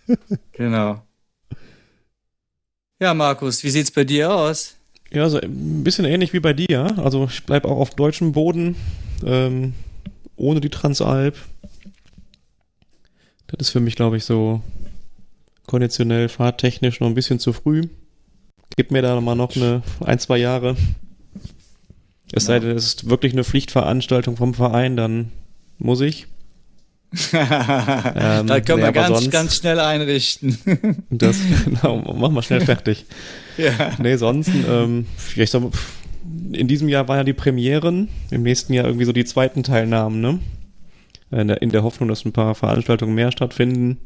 genau. Ja, Markus, wie sieht's bei dir aus? Ja, so ein bisschen ähnlich wie bei dir. Also ich bleibe auch auf deutschem Boden, ähm, ohne die Transalp. Das ist für mich, glaube ich, so konditionell, fahrtechnisch noch ein bisschen zu früh. Gib mir da mal noch eine, ein, zwei Jahre. Es sei denn, es ist wirklich eine Pflichtveranstaltung vom Verein, dann muss ich. ähm, da können nee, wir ganz, sonst, ganz schnell einrichten. das, genau, machen wir schnell fertig. ja. Nee, sonst, ähm, ich sag, in diesem Jahr waren ja die Premieren, im nächsten Jahr irgendwie so die zweiten Teilnahmen, ne? In der, in der Hoffnung, dass ein paar Veranstaltungen mehr stattfinden.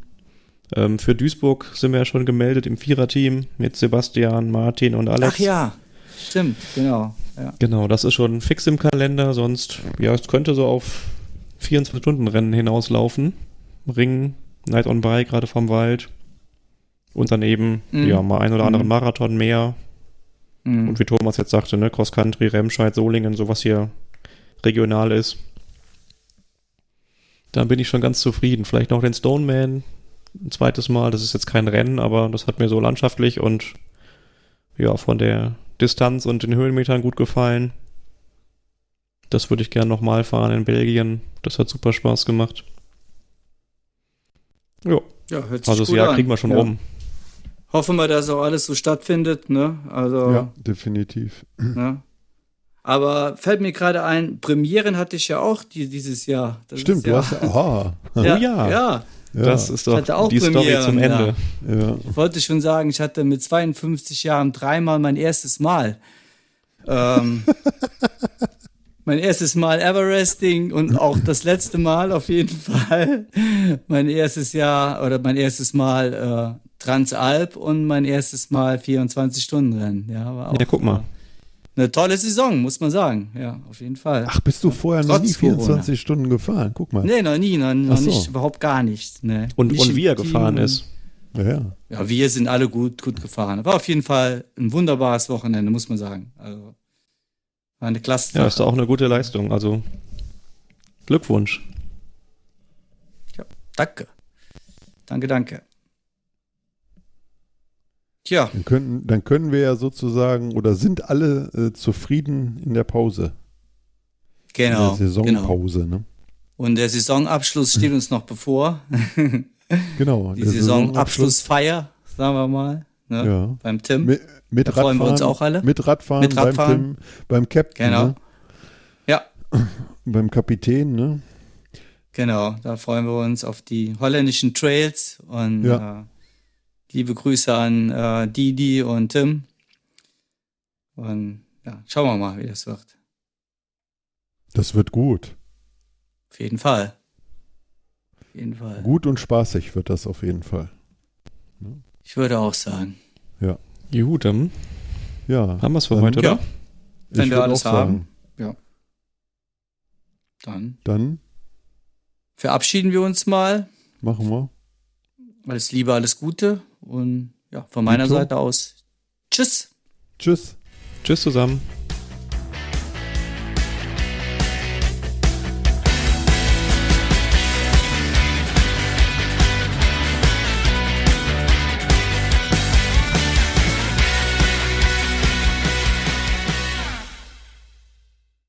Ähm, für Duisburg sind wir ja schon gemeldet im Viererteam mit Sebastian, Martin und Alex. Ach ja, stimmt, genau. Ja. Genau, das ist schon fix im Kalender, sonst, ja, es könnte so auf 24-Stunden-Rennen hinauslaufen. Ring, Night on Bike, gerade vom Wald. Und dann eben, mhm. ja, mal ein oder anderen mhm. Marathon mehr. Mhm. Und wie Thomas jetzt sagte, ne, Cross Country, Remscheid, Solingen, sowas hier regional ist. Dann bin ich schon ganz zufrieden. Vielleicht noch den Stoneman ein zweites Mal. Das ist jetzt kein Rennen, aber das hat mir so landschaftlich und ja, von der Distanz und den Höhenmetern gut gefallen. Das würde ich gerne nochmal fahren in Belgien. Das hat super Spaß gemacht. Jo. Ja, hört sich also das Jahr an. kriegen wir schon ja. rum. Hoffen wir, dass auch alles so stattfindet, ne? Also. Ja, definitiv. Ne? Aber fällt mir gerade ein, Premieren hatte ich ja auch die, dieses Jahr. Das Stimmt, du ja, hast ja, aha. ja, oh ja. ja. Das ist doch die Premieren, Story zum Ende. Ja. Ich wollte schon sagen, ich hatte mit 52 Jahren dreimal mein erstes Mal. Ähm, mein erstes Mal Everesting und auch das letzte Mal auf jeden Fall. Mein erstes Jahr oder mein erstes Mal äh, Transalp und mein erstes Mal 24-Stunden-Rennen. Ja, ja, guck mal eine tolle Saison, muss man sagen. Ja, auf jeden Fall. Ach, bist du vorher Trotz noch nie 24 Corona. Stunden gefahren? Guck mal. Nee, noch nie, noch, noch so. nicht, überhaupt gar nicht. Nee. Und, nicht und wie er gefahren ist. Ja, ja. ja, wir sind alle gut, gut gefahren. War auf jeden Fall ein wunderbares Wochenende, muss man sagen. Also, war eine klasse Ja, ist auch eine gute Leistung. Also, Glückwunsch. Ja, danke. Danke, danke. Tja. Dann können, dann können wir ja sozusagen oder sind alle äh, zufrieden in der Pause. Genau. In der Saisonpause, genau. ne? Und der Saisonabschluss steht uns noch bevor. genau. Die Saisonabschlussfeier, sagen wir mal. Ne? Ja. Beim Tim. Mit, mit da Radfahren, freuen wir uns auch alle. Mit Radfahren, mit Radfahren. beim Tim, beim Captain. Genau. Ne? Ja. beim Kapitän, ne? Genau, da freuen wir uns auf die holländischen Trails und ja. äh, Liebe Grüße an äh, Didi und Tim. Und ja, schauen wir mal, wie das wird. Das wird gut. Auf jeden Fall. Auf jeden Fall. Gut und spaßig wird das auf jeden Fall. Ja. Ich würde auch sagen. Ja. Gut, dann ja. haben wir es für heute, oder? Ja. Wenn wir alles haben. Ja. Dann. Dann verabschieden wir uns mal. Machen wir. Alles Liebe, alles Gute und ja, von meiner Seite aus, tschüss. Tschüss. Tschüss zusammen.